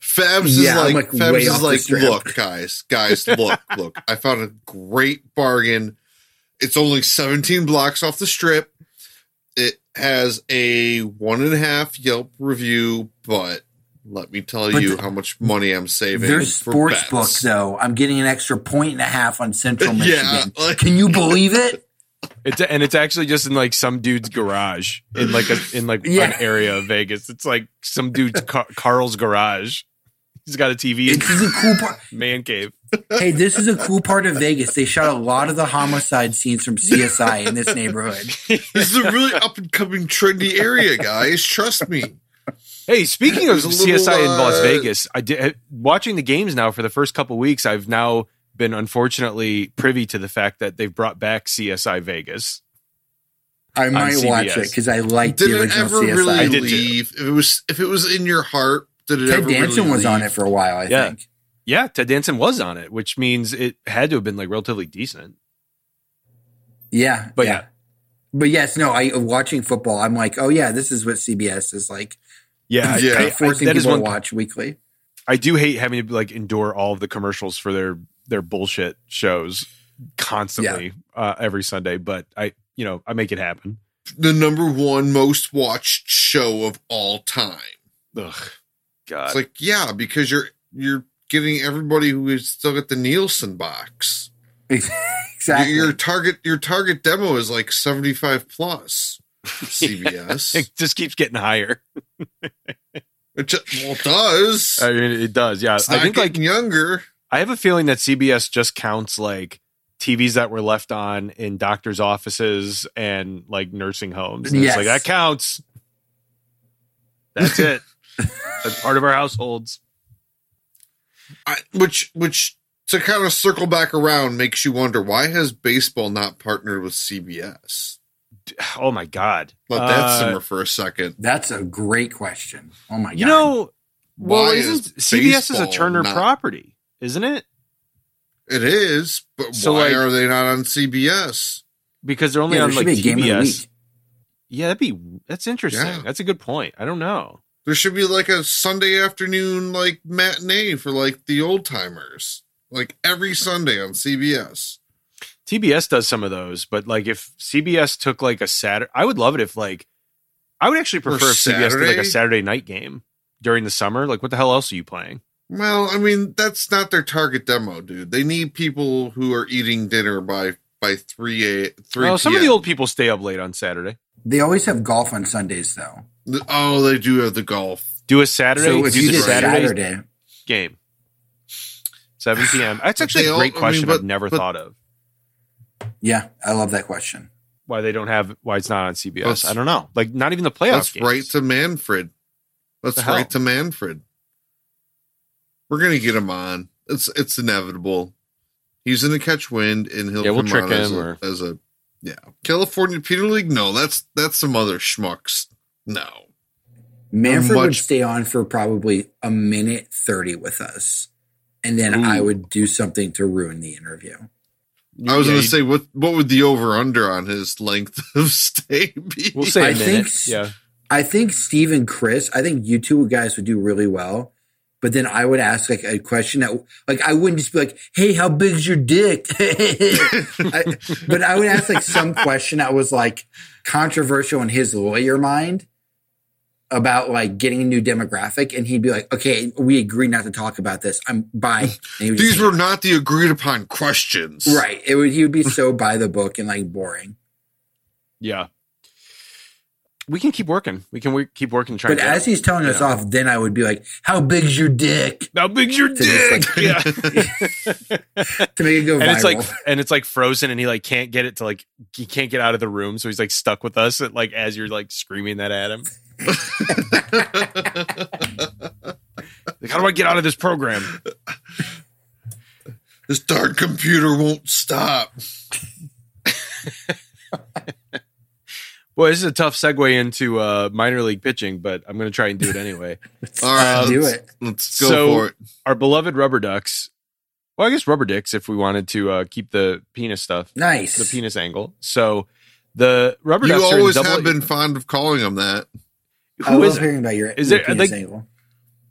Fabs Yeah, is like, like, Fabs is like, look, guys, guys, look, look. I found a great bargain. It's only 17 blocks off the strip. It has a one and a half Yelp review, but let me tell But you how much money I'm saving. Their sports bets. book, though, I'm getting an extra point and a half on Central [LAUGHS] Yeah, Michigan. like- Can you believe it? [LAUGHS] It's and it's actually just in like some dude's garage in like a in like Yeah. an area of Vegas. It's like some dude's Car- Carl's garage. He's got a TV This is a cool part. man cave. Hey, this is a cool part of Vegas. They shot a lot of the homicide scenes from CSI in this neighborhood. [LAUGHS] This is a really up and coming trendy area, guys. Trust me. Hey, speaking of [LAUGHS] little, CSI in Las uh, Vegas, I did watching the games now for the first couple weeks. I've now been unfortunately privy to the fact that they've brought back CSI Vegas. I might watch it because I like the Did it original ever CSI. really I did too. leave? If it was, if it was in your heart, did it Ted ever Danson really was on it for a while, I Yeah. think. Yeah, Ted Danson was on it, which means it had to have been like relatively decent. Yeah, But yeah. yeah. But yes, no. I watching football. I'm like, oh yeah, this is what CBS is like. Yeah, I- Yeah. I, I, forcing that is people one. to watch weekly. I do hate having to like endure all of the commercials for their their bullshit shows constantly uh, every Sunday, but I you know I make it happen. the number one most watched show of all time. Ugh, God. It's like, yeah, because you're you're getting everybody who is still at the Nielsen box. [LAUGHS] exactly. Your, your target your target demo is like 75 plus. CBS. [LAUGHS] it just keeps getting higher. It ju- well, it does. I mean, it does. Yeah, it's I think like younger. I have a feeling that CBS just counts like TVs that were left on in doctors' offices and like nursing homes. And It's like that counts. That's it. [LAUGHS] [LAUGHS] That's part of our households. I, which which to kind of circle back around makes you wonder why has baseball not partnered with CBS? Oh my god. Let that Uh, simmer for a second. That's a great question. Oh my god. You know, well, Why isn't is CBS is a Turner not- property, isn't it? It is, but So, why like- are they not on CBS? Because they're only yeah, on like be a game of the week. Yeah, that'd be that's interesting. Yeah. That's a good point. I don't know. There should be like a Sunday afternoon like matinee for like the old timers, like every Sunday on CBS. TBS does some of those, but like if CBS took like a Saturday, I would love it if like I would actually Or prefer if CBS did like a Saturday night game during the summer. Like what the hell else are you playing? Well, I mean that's not their target demo, dude. They need people who are eating dinner by by three a three. Well, some of the old people stay up late on Saturday. They always have golf on Sundays though. Oh, they do have the golf. Do a Saturday. So if do you the did Saturday Saturday, game. 7 p.m. That's actually they a all- great I mean, question but- I've never but- thought of. yeah, I love that question. Why they don't have why it's not on CBS. Let's- I don't know. Like not even the playoffs. Let's games. write to Manfred. Let's The hell? write to Manfred. We're gonna get him on. It's it's inevitable. He's gonna catch wind, and he'll Yeah, we'll come trick on as him a, or- as a yeah California Penal League. No, that's that's some other schmucks. No, Manfred would stay on for probably a minute thirty with us, and then Ooh. I would do something to ruin the interview. I was Yeah, gonna say what what would the over under on his length [LAUGHS] of stay be? We'll say a I minute. think yeah. I think Steve and Chris, I think you two guys would do really well. But then I would ask like a question that, like, I wouldn't just be like, "Hey, how big's your dick?" [LAUGHS] I, but I would ask like some [LAUGHS] question that was like controversial in his lawyer mind about like getting a new demographic, and he'd be like, "Okay, we agree not to talk about this. I'm bye." And he would just These were not the agreed upon questions. right. It would he would be so by the book and like boring. Yeah. We can keep working. We can we keep working. Trying But to as he's telling us Yeah. off, then I would be like, "How big's your dick?" how big's your To dick? like- yeah. [LAUGHS] to make it go and viral. it's like and it's like frozen and he like can't get it to like he can't get out of the room so he's like stuck with us at, like as you're like screaming that at him [LAUGHS] like how do i get out of this program This darn computer won't stop. Boy, this is a tough segue into uh, minor league pitching, but I'm going to try and do it anyway. [LAUGHS] All right, do let's, it. Let's go So- for it. Our beloved rubber ducks. Well, I guess rubber dicks if we wanted to uh, keep the penis stuff, Nice. the penis angle. So the rubber You ducks are in always double have been fond of calling them that. I love is hearing about your, Is your there- penis like- angle.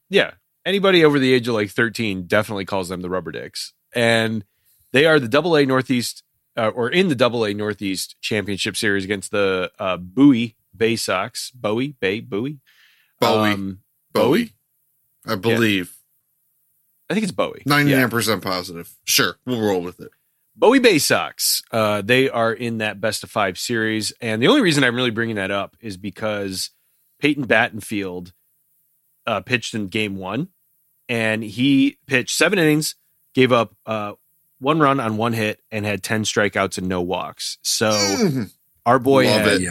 Yeah. Anybody over the age of like 13 definitely calls them the rubber dicks. And they are the double A Northeast uh, or in the double A Northeast championship series against the uh, Bowie Bay Sox. Bowie, Bay, Bowie. Bowie. Um, Bowie. I believe. I think it's Bowie. Ninety Yeah. nine percent positive. Sure, we'll roll with it. Bowie Bay Sox. Uh, they are in that best of five series. And the only reason I'm really bringing that up is because Peyton Battenfield uh, pitched in game one and he pitched seven innings, gave up uh, one run on one hit, and had 10 strikeouts and no walks. So Mhm. our boy Love had it.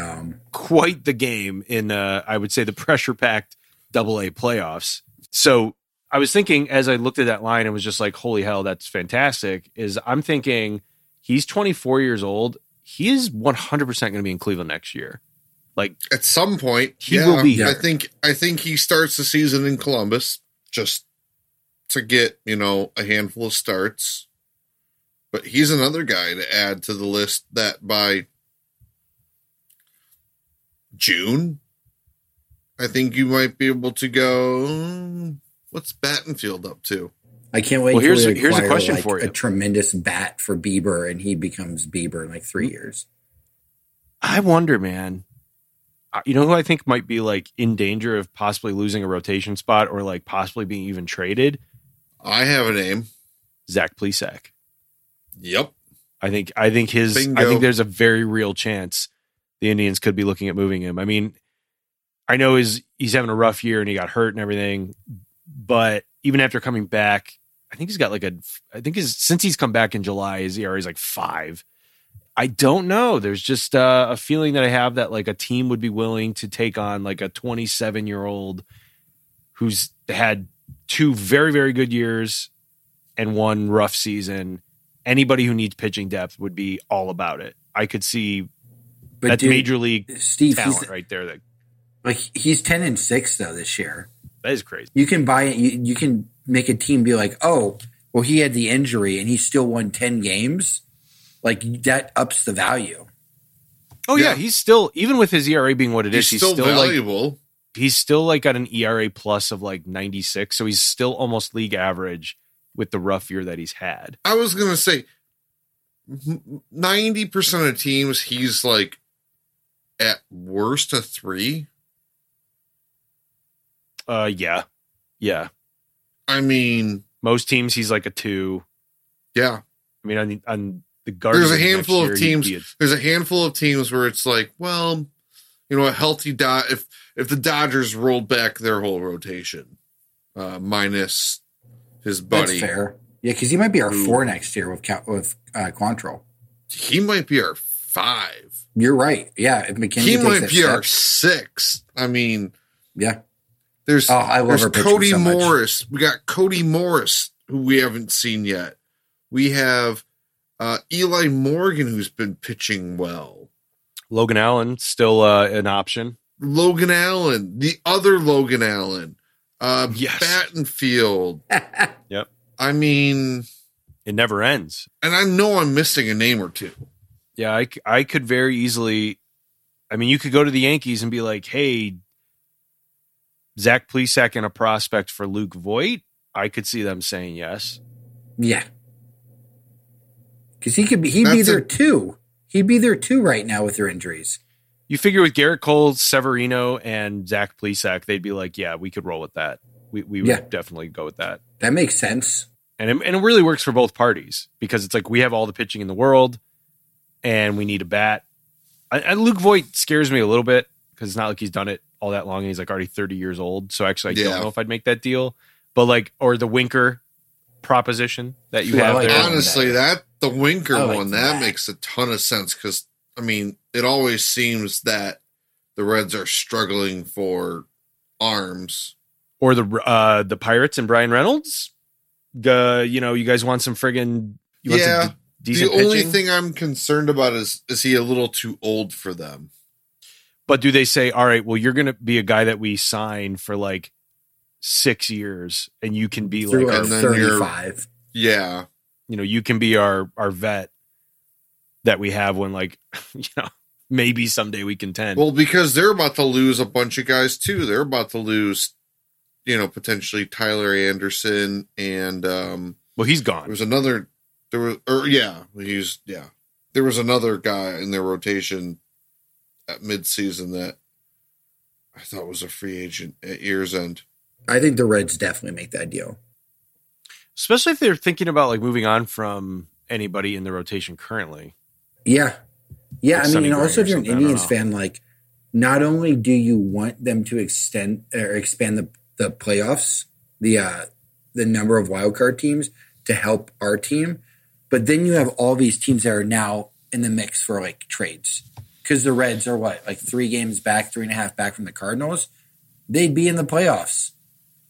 Quite the game in, uh, I would say, the [LAUGHS] pressure packed double A playoffs. So I was thinking as I looked at that line and was just like, holy hell, that's fantastic. Is I'm thinking he's 24 years old. He is 100% going to be in Cleveland next year. Like, At some point, He yeah, will be here. I think. I think he starts the season in Columbus just to get you know a handful of starts. But he's another guy to add to the list that by June, I think you might be able to go. What's Battenfield up to? I can't wait. Well, till here's- we here's a question like, for you. A tremendous bat for Bieber, and he becomes Bieber in like three years. I wonder, man. You know who I think might be like in danger of possibly losing a rotation spot or like possibly being even traded? I have a name. Zach Plesac. Yep. I think I think his I think there's a very real chance the Indians could be looking at moving him. I mean, I know he's he's having a rough year and he got hurt and everything, but even after coming back, I think he's got like a I think his since he's come back in July, his ERA is like five. I don't know. There's just uh, a feeling that I have that like a team would be willing to take on like a 27 year old who's had two very very good years and one rough season. Anybody who needs pitching depth would be all about it. I could see But that's dude, major league Steve, talent right there. That like he's ten and six though this year. that is crazy. You can buy it. You, you can make a team be like, oh, well, he had the injury and he still won ten games. Like that ups the value. Oh yeah, Yeah. he's still even with his ERA being what it is, He's he's, still, still, like valuable. he's still like got an ERA plus of like 96, so he's still almost league average with the rough year that he's had. I was gonna say ninety percent of teams he's like at worst a three. Uh yeah. Yeah. I mean, Most teams he's like a 2. yeah. I mean on, on the Guardians There's a handful year, of he'd teams. a- There's a handful of teams where it's like, well, you know, a healthy dot. If if the Dodgers rolled back their whole rotation, uh, minus his buddy, That's fair. Yeah, because he might be our Ooh. four next year with Ca- with uh, Quantrill. he might be our five. You're right. Yeah, if McKenzie he takes might that be our six. I mean, yeah. there's Oh, I love there's Cody so. Morris. We got Cody Morris, who we haven't seen yet. We have uh, Eli Morgan, who's been pitching well. Logan Allen still uh, an option. Logan Allen, the other Logan Allen, uh, Yes. Battenfield. [LAUGHS] Yep. I mean, It never ends. and I know I'm missing a name or two. Yeah, I, I could very easily. I mean, you could go to the Yankees and be like, "Hey, Zach Plesac and a prospect for Luke Voit." I could see them saying yes. Yeah. Because he could be, he'd be there a- too. He'd be there too right now with their injuries. You figure with Gerrit Cole, Severino, and Zach Plesac, they'd be like, "Yeah, we could roll with that. We we would Yeah. definitely go with that." That makes sense. And it, and it really works for both parties because it's like we have all the pitching in the world, and we need a bat. I, and Luke Voit scares me a little bit because it's not like he's done it all that long, and he's like already thirty years old. So actually, I Yeah. don't know if I'd make that deal. But like, or the Winker proposition that you Ooh, I have like there. Honestly, that the Winker like one that, that. makes a ton of sense because I mean, it always seems that the Reds are struggling for arms. or the uh the Pirates and Bryan Reynolds. uh, you know, you guys want some friggin' you want Yeah. some d- decent the only pitching? thing I'm concerned about is is he a little too old for them? But do they say, all right, well, you're going to be a guy that we sign for like six years, and you can be Through like, like our, and then you're- 35. Yeah, you know, you can be our our vet that we have when like, [LAUGHS] you know, maybe someday we contend. well, because they're about to lose a bunch of guys too. They're about to lose, you know, potentially Tyler Anderson and um well, he's gone. There was another there was or yeah he's yeah there was another guy in their rotation at midseason that I thought was a free agent at year's end. I think the Reds definitely make that deal. Especially if they're thinking about like moving on from anybody in the rotation currently. Yeah. Yeah. Like I mean, and also if you're an something, I don't Indians fan, like, not only do you want them to extend or expand the, the playoffs, the uh, the number of wildcard teams to help our team, but then you have all these teams that are now in the mix for like trades. Because the Reds are what, like three games back, three and a half back from the Cardinals. They'd be in the playoffs.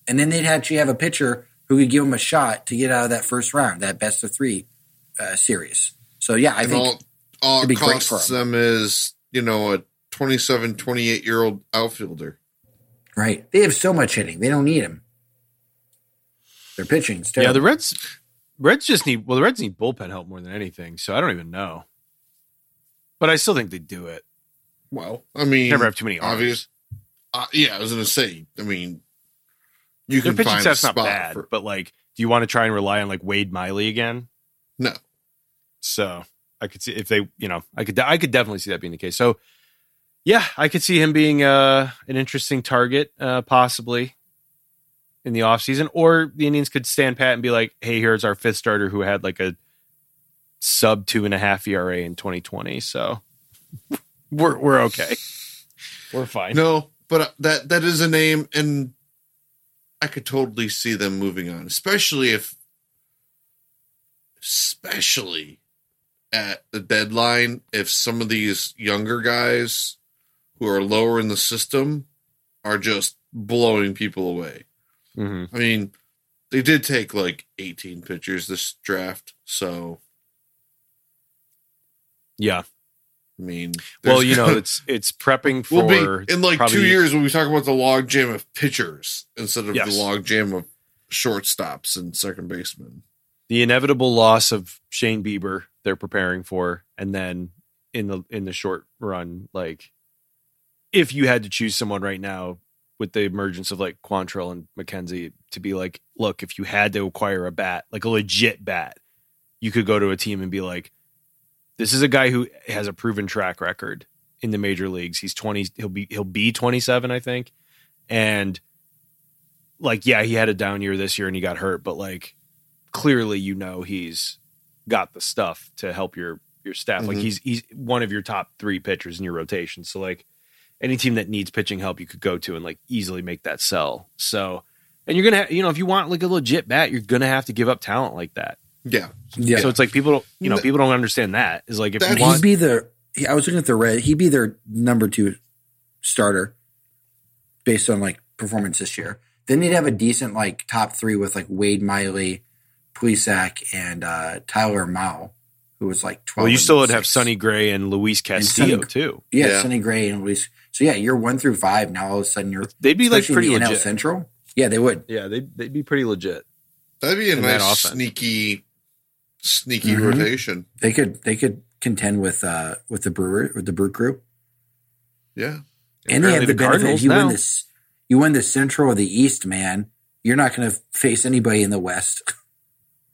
And then they'd actually have a pitcher who could give them a shot to get out of that first round, that best of three uh, series. So, yeah, I and think all, all it'd it be great for costs them is you know a 27 28 year old outfielder Right. They have so much hitting. They don't need him. Their pitching's terrible. Yeah, the Reds Reds just need well, the Reds need bullpen help more than anything. So I don't even know. But I still think they do it. well i mean Never have too many arms. obvious uh, yeah i was gonna say i mean you Their can pitching find staff's not bad, for but like, do you want to try and rely on like Wade Miley again? no So I could see if they, you know, I could, I could definitely see that being the case. So yeah, I could see him being uh, an interesting target, uh, possibly in the offseason. or the Indians could stand pat and be like, "Hey, here's our fifth starter who had like a sub two and a half ERA in 2020." So [LAUGHS] we're we're okay, we're fine. no but uh, that that is a name and i could totally see them moving on especially if especially at the deadline if some of these younger guys who are lower in the system are just blowing people away hmm I mean, they did take like 18 pitchers this draft, so Yeah. I mean, Well, you know, [LAUGHS] it's it's prepping for we'll be in like probably- two years when we talk about the log jam of pitchers instead of Yes. the log jam of shortstops and second basemen. the inevitable loss of Shane Bieber they're preparing for, and then in the in the short run, like if you had to choose someone right now with the emergence of like Quantrill and McKenzie to be like, look, if you had to acquire a bat, like a legit bat, you could go to a team and be like, this is a guy who has a proven track record in the major leagues. He's twenty. He'll be he'll be twenty seven, I think, and like yeah, he had a down year this year and he got hurt, but like clearly you know he's got the stuff to help your your staff. Like Mhm. he's he's one of your top three pitchers in your rotation. So like any team that needs pitching help, you could go to and like easily make that sell. So and you're gonna ha- you know if you want like a legit bat, you're gonna have to give up talent like that. Yeah, Yeah. So it's like people don't you know Th- people don't understand that is like if That- you he'd want be the. I was looking at the red. He'd be their number two starter based on like performance this year. Then they'd have a decent like top three with like Wade Miley, Plesac, and uh, Tyler Mahle, who was like twelve. well you still would have six. Sonny Gray and Luis Castillo Sonny- too. Yeah, Yeah. Sonny Gray and Luis. So yeah, you're one through five now. All of a sudden, you're They'd be like especially pretty in the NL legit. Central. Yeah, they would. Yeah, they'd they'd be pretty legit. that'd be a In that nice offense. sneaky, sneaky Mhm. rotation. They could. They could contend with uh with the Brewer with the Brew Crew. Yeah, And they have the, the benefit. Cardinals You now. win this. You win the Central or the East, man. You're not going to face anybody in the West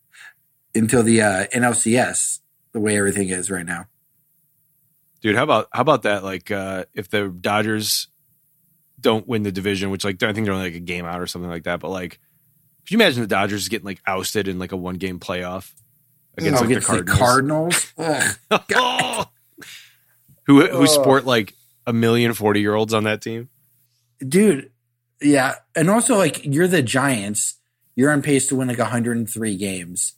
[LAUGHS] until the uh, NLCS. The way everything is right now. Dude, how about how about that? Like, uh, if the Dodgers don't win the division, which like I think they're only like a game out or something like that, but like, could you imagine the Dodgers getting like ousted in like a one game playoff against Oh, like against the Cardinals, Cardinals. [LAUGHS] Ugh. [LAUGHS] [LAUGHS] who who Oh. sport like a million 40 year olds on that team? dude. Yeah, and also like you're the Giants. You're on pace to win like 103 games.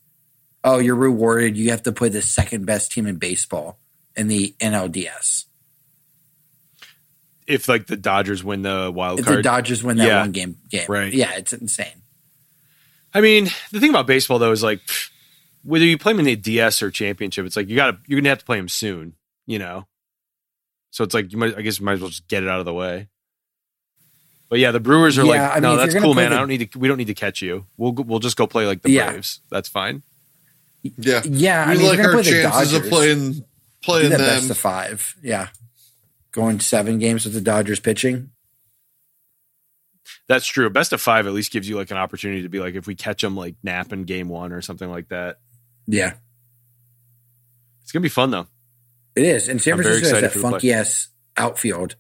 Oh, you're rewarded. You have to play the second best team in baseball in the NLDS. If like the Dodgers win the wild If the Dodgers win that Yeah. one game game, Right. Yeah, it's insane. I mean, the thing about baseball though is like pff, whether you play them in the DS or championship, it's like you got to you're gonna have to play them soon, you know. So it's like you might, I guess, you might as well just get it out of the way. But yeah, the Brewers are Yeah, like, I mean, no, if that's cool, man. the- I don't need to. We don't need to catch you. We'll we'll just go play like the Yeah. Braves. That's fine. Yeah. Yeah, I we mean, if like you're gonna our play the chances Dodgers, of playing playing that them. best of five. Yeah, going seven games with the Dodgers pitching. That's true. Best of five at least gives you like an opportunity to be like, if we catch them like napping game one or something like that. Yeah, It's gonna be fun though. it is. And San I'm Francisco has that funky ass outfield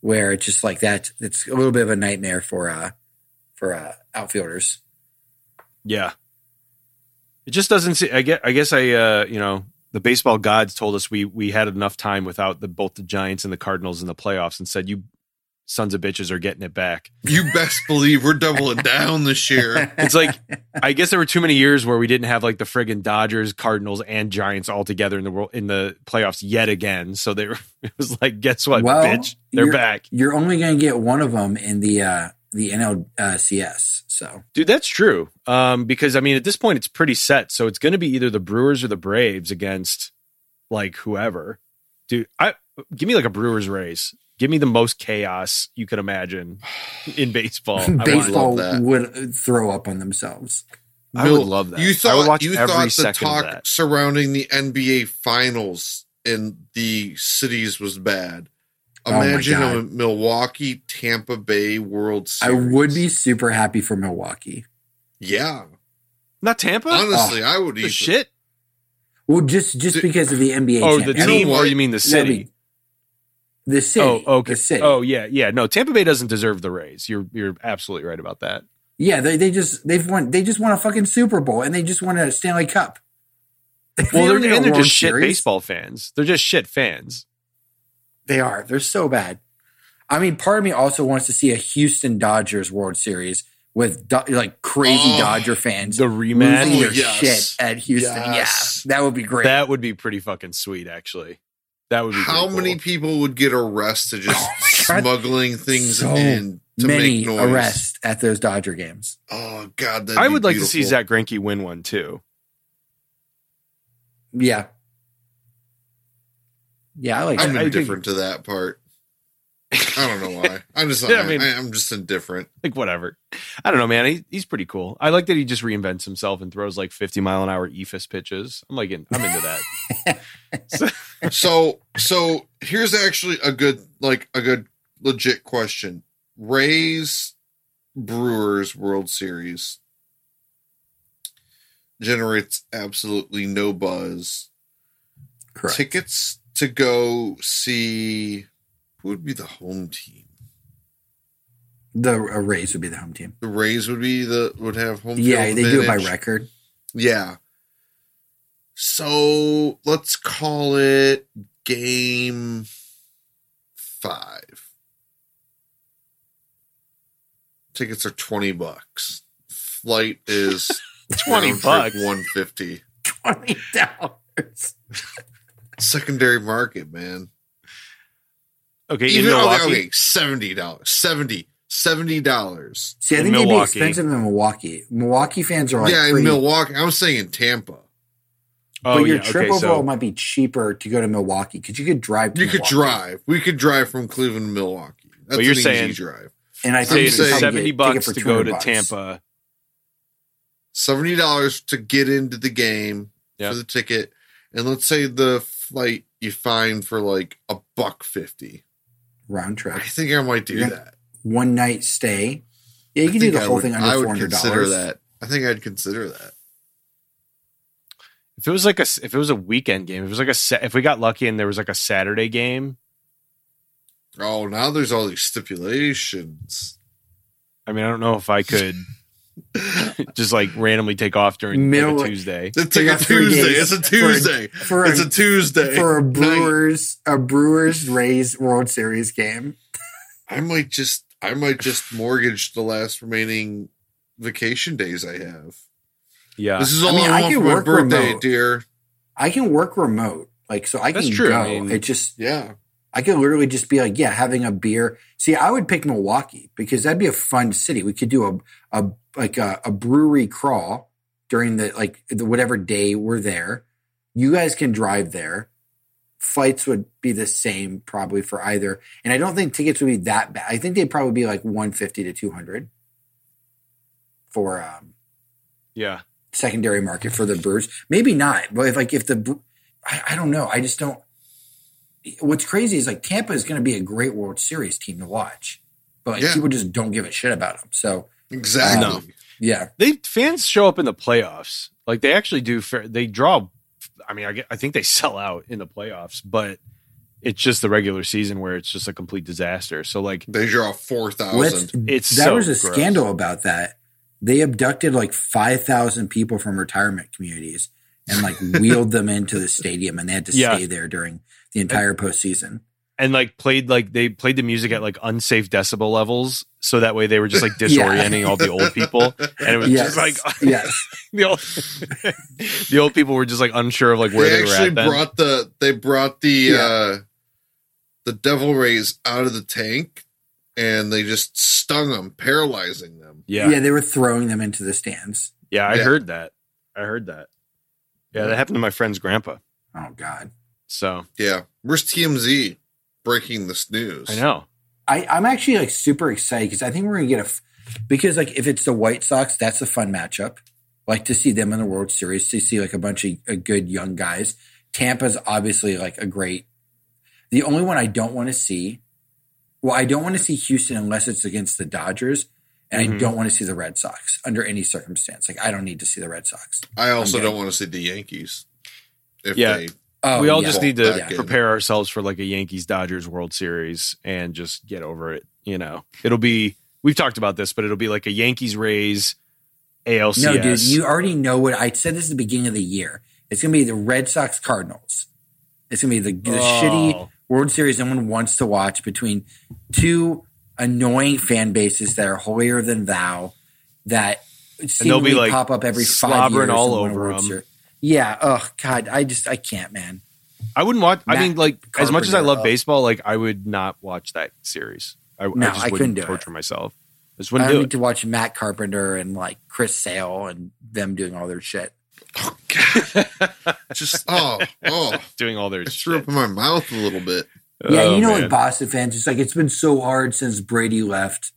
where it's just like that. It's a little bit of a nightmare for uh for uh outfielders. Yeah. It just doesn't see I get I guess I uh you know the baseball gods told us we we had enough time without the both the Giants and the Cardinals in the playoffs and said you sons of bitches are getting it back. You best believe we're doubling [LAUGHS] down this year. It's like I guess there were too many years where we didn't have like the friggin' Dodgers, Cardinals, and Giants all together in the world in the playoffs yet again. So they were [LAUGHS] it was like, guess what, Well, bitch? They're you're- back. You're only going to get one of them in the uh the NLCS. So Dude, that's true. Um, because I mean, at this point, it's pretty set. So it's going to be either the Brewers or the Braves against like whoever. Dude, I give me like a Brewers race. Give me the most chaos you could imagine in [SIGHS] baseball. [LAUGHS] I baseball love that. would throw up on themselves. I would love that. You I would thought watch you every thought the talk surrounding the NBA finals in the cities was bad. Oh Imagine a Milwaukee Tampa Bay World Series. I would be super happy for Milwaukee. Yeah. Not Tampa. Honestly, I would the even shit. Well, just just Dude, because of the NBA. Oh, the championship. know team, or you mean the That'd city? The oh, city. Oh, okay. The city. Oh, yeah, yeah. No, Tampa Bay doesn't deserve the raise. You're you're absolutely right about that. yeah. They they just they've won. They just won a fucking Super Bowl and they just won a Stanley Cup. [LAUGHS] They Well, they're, and they're just shit baseball fans. They're just shit fans. They are. They're so bad. I mean, part of me also wants to see a Houston Dodgers World Series with do- like crazy Oh, Dodger fans The losing rematch. Oh, their yes. shit at Houston. Yes. Yeah, that would be great. That would be pretty fucking sweet, actually. That would be How pretty many people would get arrested just Oh smuggling things So in to Many make noise? arrests at those Dodger games. Oh God, that'd I be would like to see. Zack Greinke win one too. Yeah. Yeah, I like I'm that. I think- indifferent to that part. I don't know why. I'm just. [LAUGHS] Yeah, I I mean- am just indifferent. Like whatever. I don't know, man. He, he's pretty cool. I like that he just reinvents himself and throws like 50 mile an hour eephus pitches. I'm like, in, I'm into that. [LAUGHS] [LAUGHS] So- So, so here's actually a good, like a good, legit question. Rays Brewers World Series generates absolutely no buzz. Correct. Tickets to go see who would be the home team? The uh, Rays would be the home team. The Rays would be the would have home. Yeah, they do it by record. Yeah. So let's call it game five. Tickets are 20 bucks. Flight is [LAUGHS] 20 bucks. 150. Twenty dollars. Secondary market, man. okay, in Even okay, Milwaukee. okay, $70. 70 $70. See, I think they'd be expensive in Milwaukee. Milwaukee fans are like, yeah, in Milwaukee. I was saying in Tampa. Oh, but your yeah. trip okay, overall so might be cheaper to go to Milwaukee because you could drive. To You could drive. We could drive from Cleveland to Milwaukee. That's But you're an saying- easy drive. and I say think it's saying- you could probably 70 get bucks for to go to bucks. Tampa. seventy dollars to get into the game Yeah. for the ticket, and let's say the flight you find for like a buck fifty. round trip. I think I might do Yeah. that. one night stay. Yeah, you I can do the I whole would- thing I under would four hundred consider dollars. that. I think I'd consider that. If it was like a if it was a weekend game, if it was like a sa- if we got lucky and there was like a Saturday game, Oh, now there's all these stipulations. I mean, I don't know if I could [LAUGHS] just like randomly take off during like, a Tuesday. It's like a [LAUGHS] Tuesday. It's a for- Tuesday. for it's a- a Tuesday for a night. Brewers a Brewers Rays World Series game. I might just I might just mortgage the last remaining vacation days I have. Yeah, This is I all I, mean, I want can for my work birthday, remote. dear. I can work remote, like so I That's can true. go. I mean- it just Yeah. I could literally just be like, yeah, having a beer. See, I would pick Milwaukee because that'd be a fun city. We could do a a like a, a brewery crawl during the like the whatever day we're there. You guys can drive there. Flights would be the same probably for either, and I don't think tickets would be that bad. I think they'd probably be like one fifty to two hundred for um, Yeah. Secondary market for the Brewers. Maybe not, but if like if the I, I don't know. I just don't. What's crazy is like Tampa is going to be a great World Series team to watch, but like Yeah. people just don't give a shit about them. So Exactly. No. yeah, They fans show up in the playoffs. Like they actually do. Fair, they draw. I mean, I, get- I think they [LAUGHS] sell out in the playoffs, but it's just the regular season where it's just a complete disaster. So like They draw four thousand. It's that so was a gross. scandal about that. They abducted like five thousand people from retirement communities and like [LAUGHS] wheeled them into the stadium, and they had to Yeah. stay there during the entire postseason. and like played like they played the music at like unsafe decibel levels, so that way they were just like [LAUGHS] disorienting all the old people, and it was Yes, just like yes, [LAUGHS] the old the old people were just like unsure of like where They they, were actually at. Then. brought the they brought the Yeah. uh the devil rays out of the tank and they just stung them, paralyzing them. Yeah, yeah. They were throwing them into the stands. yeah, I Yeah. heard that. I heard that. Yeah, that happened to my friend's grandpa. Oh God. So Yeah. Where's TMZ breaking this news? I know. I, I'm actually like super excited because I think we're gonna get a f- because like if it's the White Sox, that's a fun matchup. Like to see them in the World Series, to see like a bunch of uh, good young guys. Tampa's obviously like a great. The only one I don't want to see, well, I don't want to see Houston unless it's against the Dodgers, and I Mhm. don't want to see the Red Sox under any circumstance. Like I don't need to see the Red Sox. I also don't want to see the Yankees. If Yeah. they Oh, we all yeah. just need to Back in. prepare ourselves for like a Yankees Dodgers World Series and just get over it. You know, it'll be. We've talked about this, but it'll be like a Yankees Rays ALCS. No, dude, you already know what I said this at the beginning of the year. It's gonna be the Red Sox Cardinals. It's gonna be the, the Oh. shitty World Series no one wants to watch between two annoying fan bases that are holier than thou that they'll be, seemingly like, pop up every five slobbering years all and win a over World 'em. Series. Yeah. Oh God, I just I can't, man. I wouldn't watch. I mean, like as much as I love uh, baseball, like I would not watch that series. I, No, I just I couldn't wouldn't do it. torture myself. I just I wouldn't don't do need it. to watch Matt Carpenter and like Chris Sale and them doing all their shit. [LAUGHS] just oh oh Doing all their it threw up in my mouth a little bit. Yeah, Oh, you know, man. like Boston fans, it's like it's been so hard since Brady left.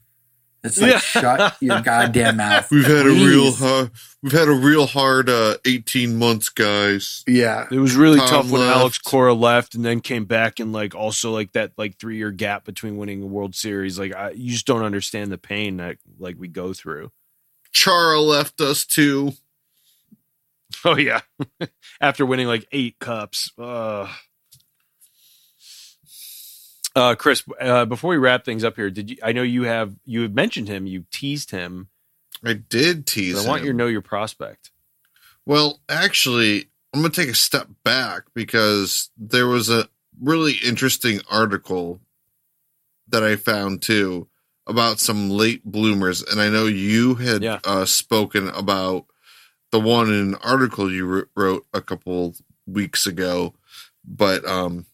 It's like Yeah. shut your goddamn mouth. We've had a real Please. hard we've had a real hard uh 18 months, guys. Yeah, It was really Tom tough when. Alex Cora left and then came back and like also like that like three year gap between winning a World Series. Like I, you just don't understand the pain that like we go through. Chara left us too. Oh yeah, [LAUGHS] after winning like eight cups. Uh, uh, Chris, uh, before we wrap things up here, did you? I know you have you have mentioned him. You teased him. I did tease. I want him. you to know your prospect. Well, actually, I'm going to take a step back because there was a really interesting article that I found too about some late bloomers. And I know you had Yeah. uh, spoken about the one in an article you wrote a couple weeks ago, but um,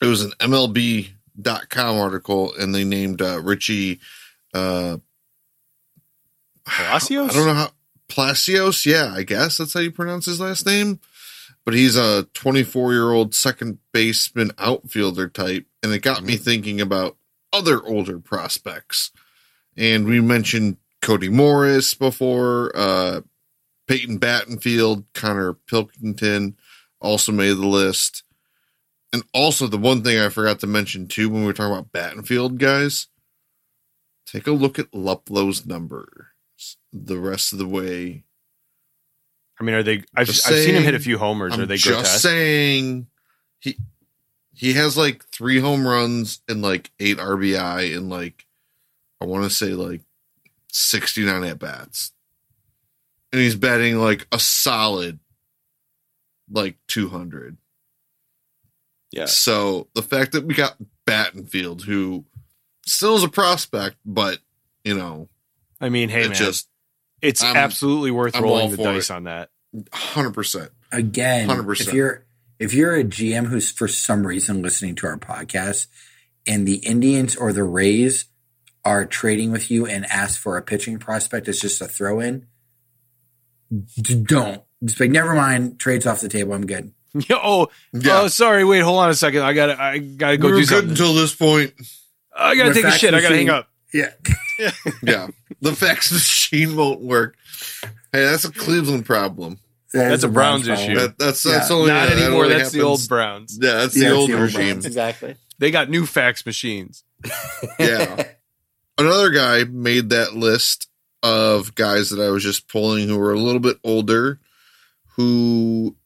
it was an MLB.com article and they named uh, Richie. Uh, Palacios? I don't know how Palacios. Yeah, I guess that's how you pronounce his last name. But he's a 24 year old second baseman outfielder type, and it got me thinking about other older prospects. And we mentioned Cody Morris before, uh, Peyton Battenfield, Konnor Pilkington also made the list. And also, the one thing I forgot to mention too when we were talking about Battenfield, guys, take a look at Luplow's numbers the rest of the way. I mean, are they? I've, I've seen him hit a few homers. I'm are they just grotesque? saying he he has like three home runs and like eight RBI and like I want to say like 69 at bats. And he's batting like a solid like 200. Yeah. So the fact that we got Battenfield, who still is a prospect, but you know, I mean, hey it man, just it's I'm- absolutely worth I'm rolling the dice it. on that. hundred percent. again, 100%. if you're If you're a GM who's for some reason listening to our podcast and the Indians or the Rays are trading with you and ask for a pitching prospect as just a throw in, don't. Just like, never mind, trades off the table. I'm good. [LAUGHS] Yeah, oh, Yeah. oh, sorry. Wait, hold on a second. I gotta, I gotta go we were do good something. until this point. I gotta The take a fax shit. I gotta hang up. Yeah. [LAUGHS] [LAUGHS] Yeah, the fax machine won't work. Hey, that's a Cleveland problem. That's a Browns problem. issue. That, that's that's Yeah. only Not that anymore. only That's the old Browns. Yeah, that's the it's old the old regime. Browns, Exactly. They got new fax machines. Yeah. Another guy made that list of guys that I was just pulling who were a little bit older, who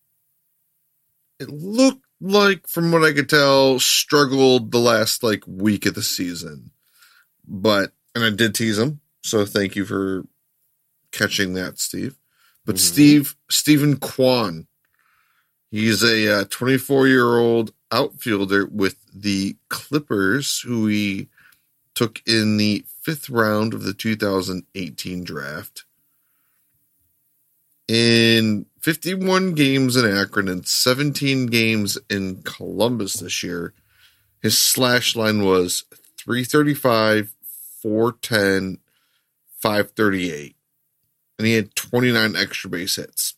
it looked like, from what I could tell, struggled the last like week of the season. But and I did tease him, so thank you for catching that, Steve. But Mhm. Steve Steven Kwan, he's a 24 year old outfielder with the Clippers, who he took in the fifth round of the 2018 draft. In 51 games in Akron and 17 games in Columbus this year, his slash line was 335, 410, 538. And he had 29 extra base hits.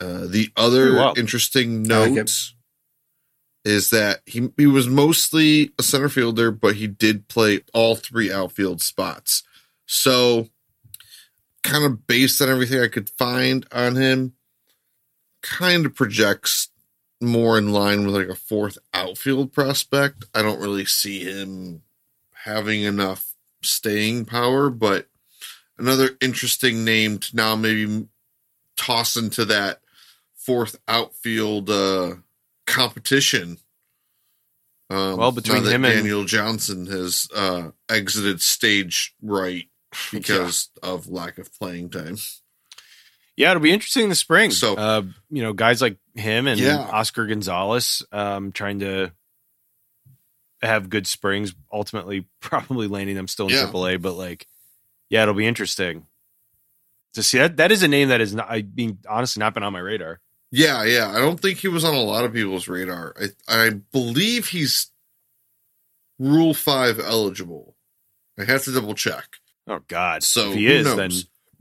Uh, the other interesting I like note is that he he was mostly a center fielder, but he did play all three outfield spots. So, kind of based on everything I could find on him, kind of projects more in line with like a fourth outfield prospect. I don't really see him having enough staying power, but another interesting name to now maybe toss into that fourth outfield uh competition. Um, Well, between him and- Daniel Johnson has uh, exited stage right because of lack of playing time. Yeah, it'll be interesting in the spring. So- uh, you know, guys like him and Yeah. Oscar Gonzalez, um, trying to have good springs, ultimately [LAUGHS] probably landing them still in Yeah. AAA. But like, yeah, it'll be interesting to see that. That is a name that is not, I mean, honestly not been on my radar. Yeah, yeah. I don't think he was on a lot of people's radar. I I believe he's Rule Five eligible. I have to double check. Oh God! So, if he is, knows? then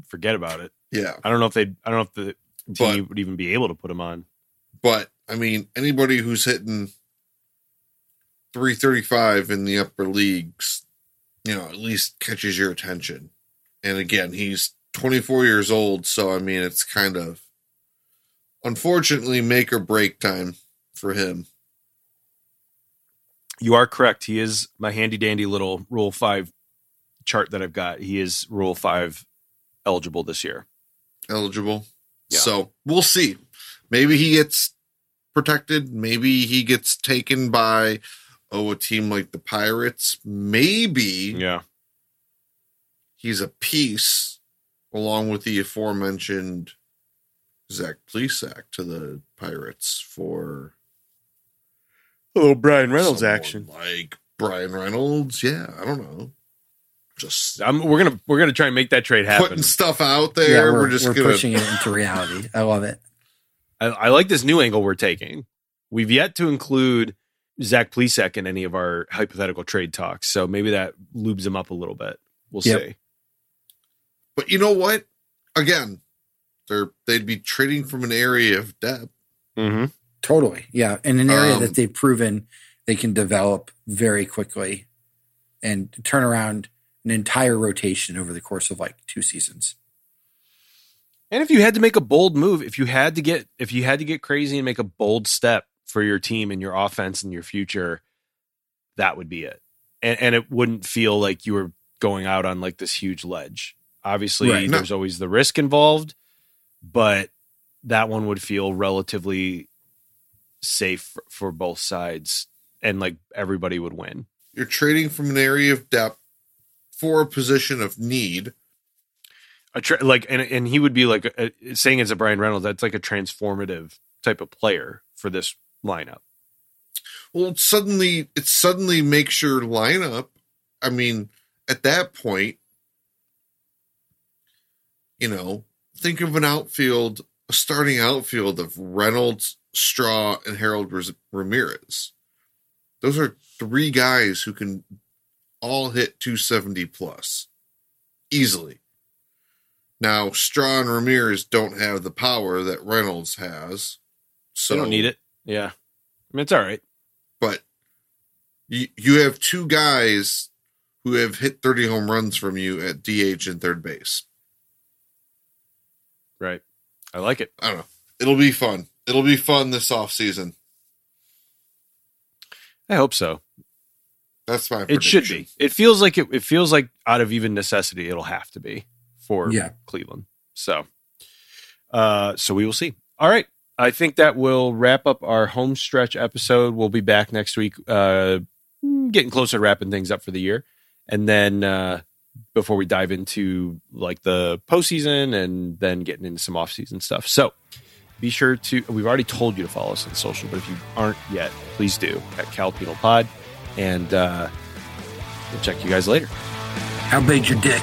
forget about it. Yeah, I don't know if they. I don't know if the team but would even be able to put him on. but I mean anybody who's hitting 335 in the upper leagues, you know, at least catches your attention. And again, he's 24 years old, so I mean it's kind of unfortunately make or break time for him. You are correct. He is my handy dandy little Rule Five chart that I've got. He is Rule Five eligible this year. eligible. Yeah. So we'll see. Maybe he gets protected. Maybe he gets taken by oh a team like the Pirates. Maybe Yeah. he's a piece along with the aforementioned Zach Plesac to the Pirates for A little Bryan Reynolds action. like Bryan Reynolds. Yeah, I don't know. Just I'm, we're gonna we're gonna try and make that trade happen. putting stuff out there. yeah, we're, we're, just we're gonna pushing it into reality. I love it. I, I like this new angle we're taking. We've yet to include Zach Plesac in any of our hypothetical trade talks, so maybe that lubes him up a little bit. We'll Yep. see. But you know what? Again, they're they'd be trading from an area of depth. Mm-hmm. Totally. Yeah. In an area Um, that they've proven they can develop very quickly and turn around an entire rotation over the course of like two seasons. And if you had to make a bold move, if you had to get if you had to get crazy and make a bold step for your team and your offense and your future, that would be it. And and it wouldn't feel like you were going out on like this huge ledge. Obviously, Right, no. there's always the risk involved, but that one would feel relatively safe for, for both sides and like everybody would win. You're trading from an area of depth for a position of need. A tra- like and and he would be like uh, a, a- saying it's a Bryan Reynolds. That's like a transformative type of player for this lineup. Well, it suddenly it suddenly makes your lineup. I mean, at that point, you know, think of an outfield a starting outfield of Reynolds, Straw, and Harold Ramirez. Those are three guys who can all hit 270 plus easily. Now, Straw and Ramirez don't have the power that Reynolds has. So they don't need it. Yeah. I mean, it's all right. But you, you have two guys who have hit 30 home runs from you at DH and third base. Right. I like it. I don't know. It'll be fun. It'll be fun this off season. I hope so. That's my. Prediction. It should be. It feels like it. It feels like out of even necessity, it'll have to be for yeah. Cleveland. So, uh, so we will see. All right. I think that will wrap up our home stretch episode. We'll be back next week, uh, getting closer to wrapping things up for the year, and then uh, before we dive into like the postseason and then getting into some off-season stuff. So be sure to. We've already told you to follow us on social, but if you aren't yet, please do at Cal Penal Pod, and uh, we'll check you guys later. How big's your dick?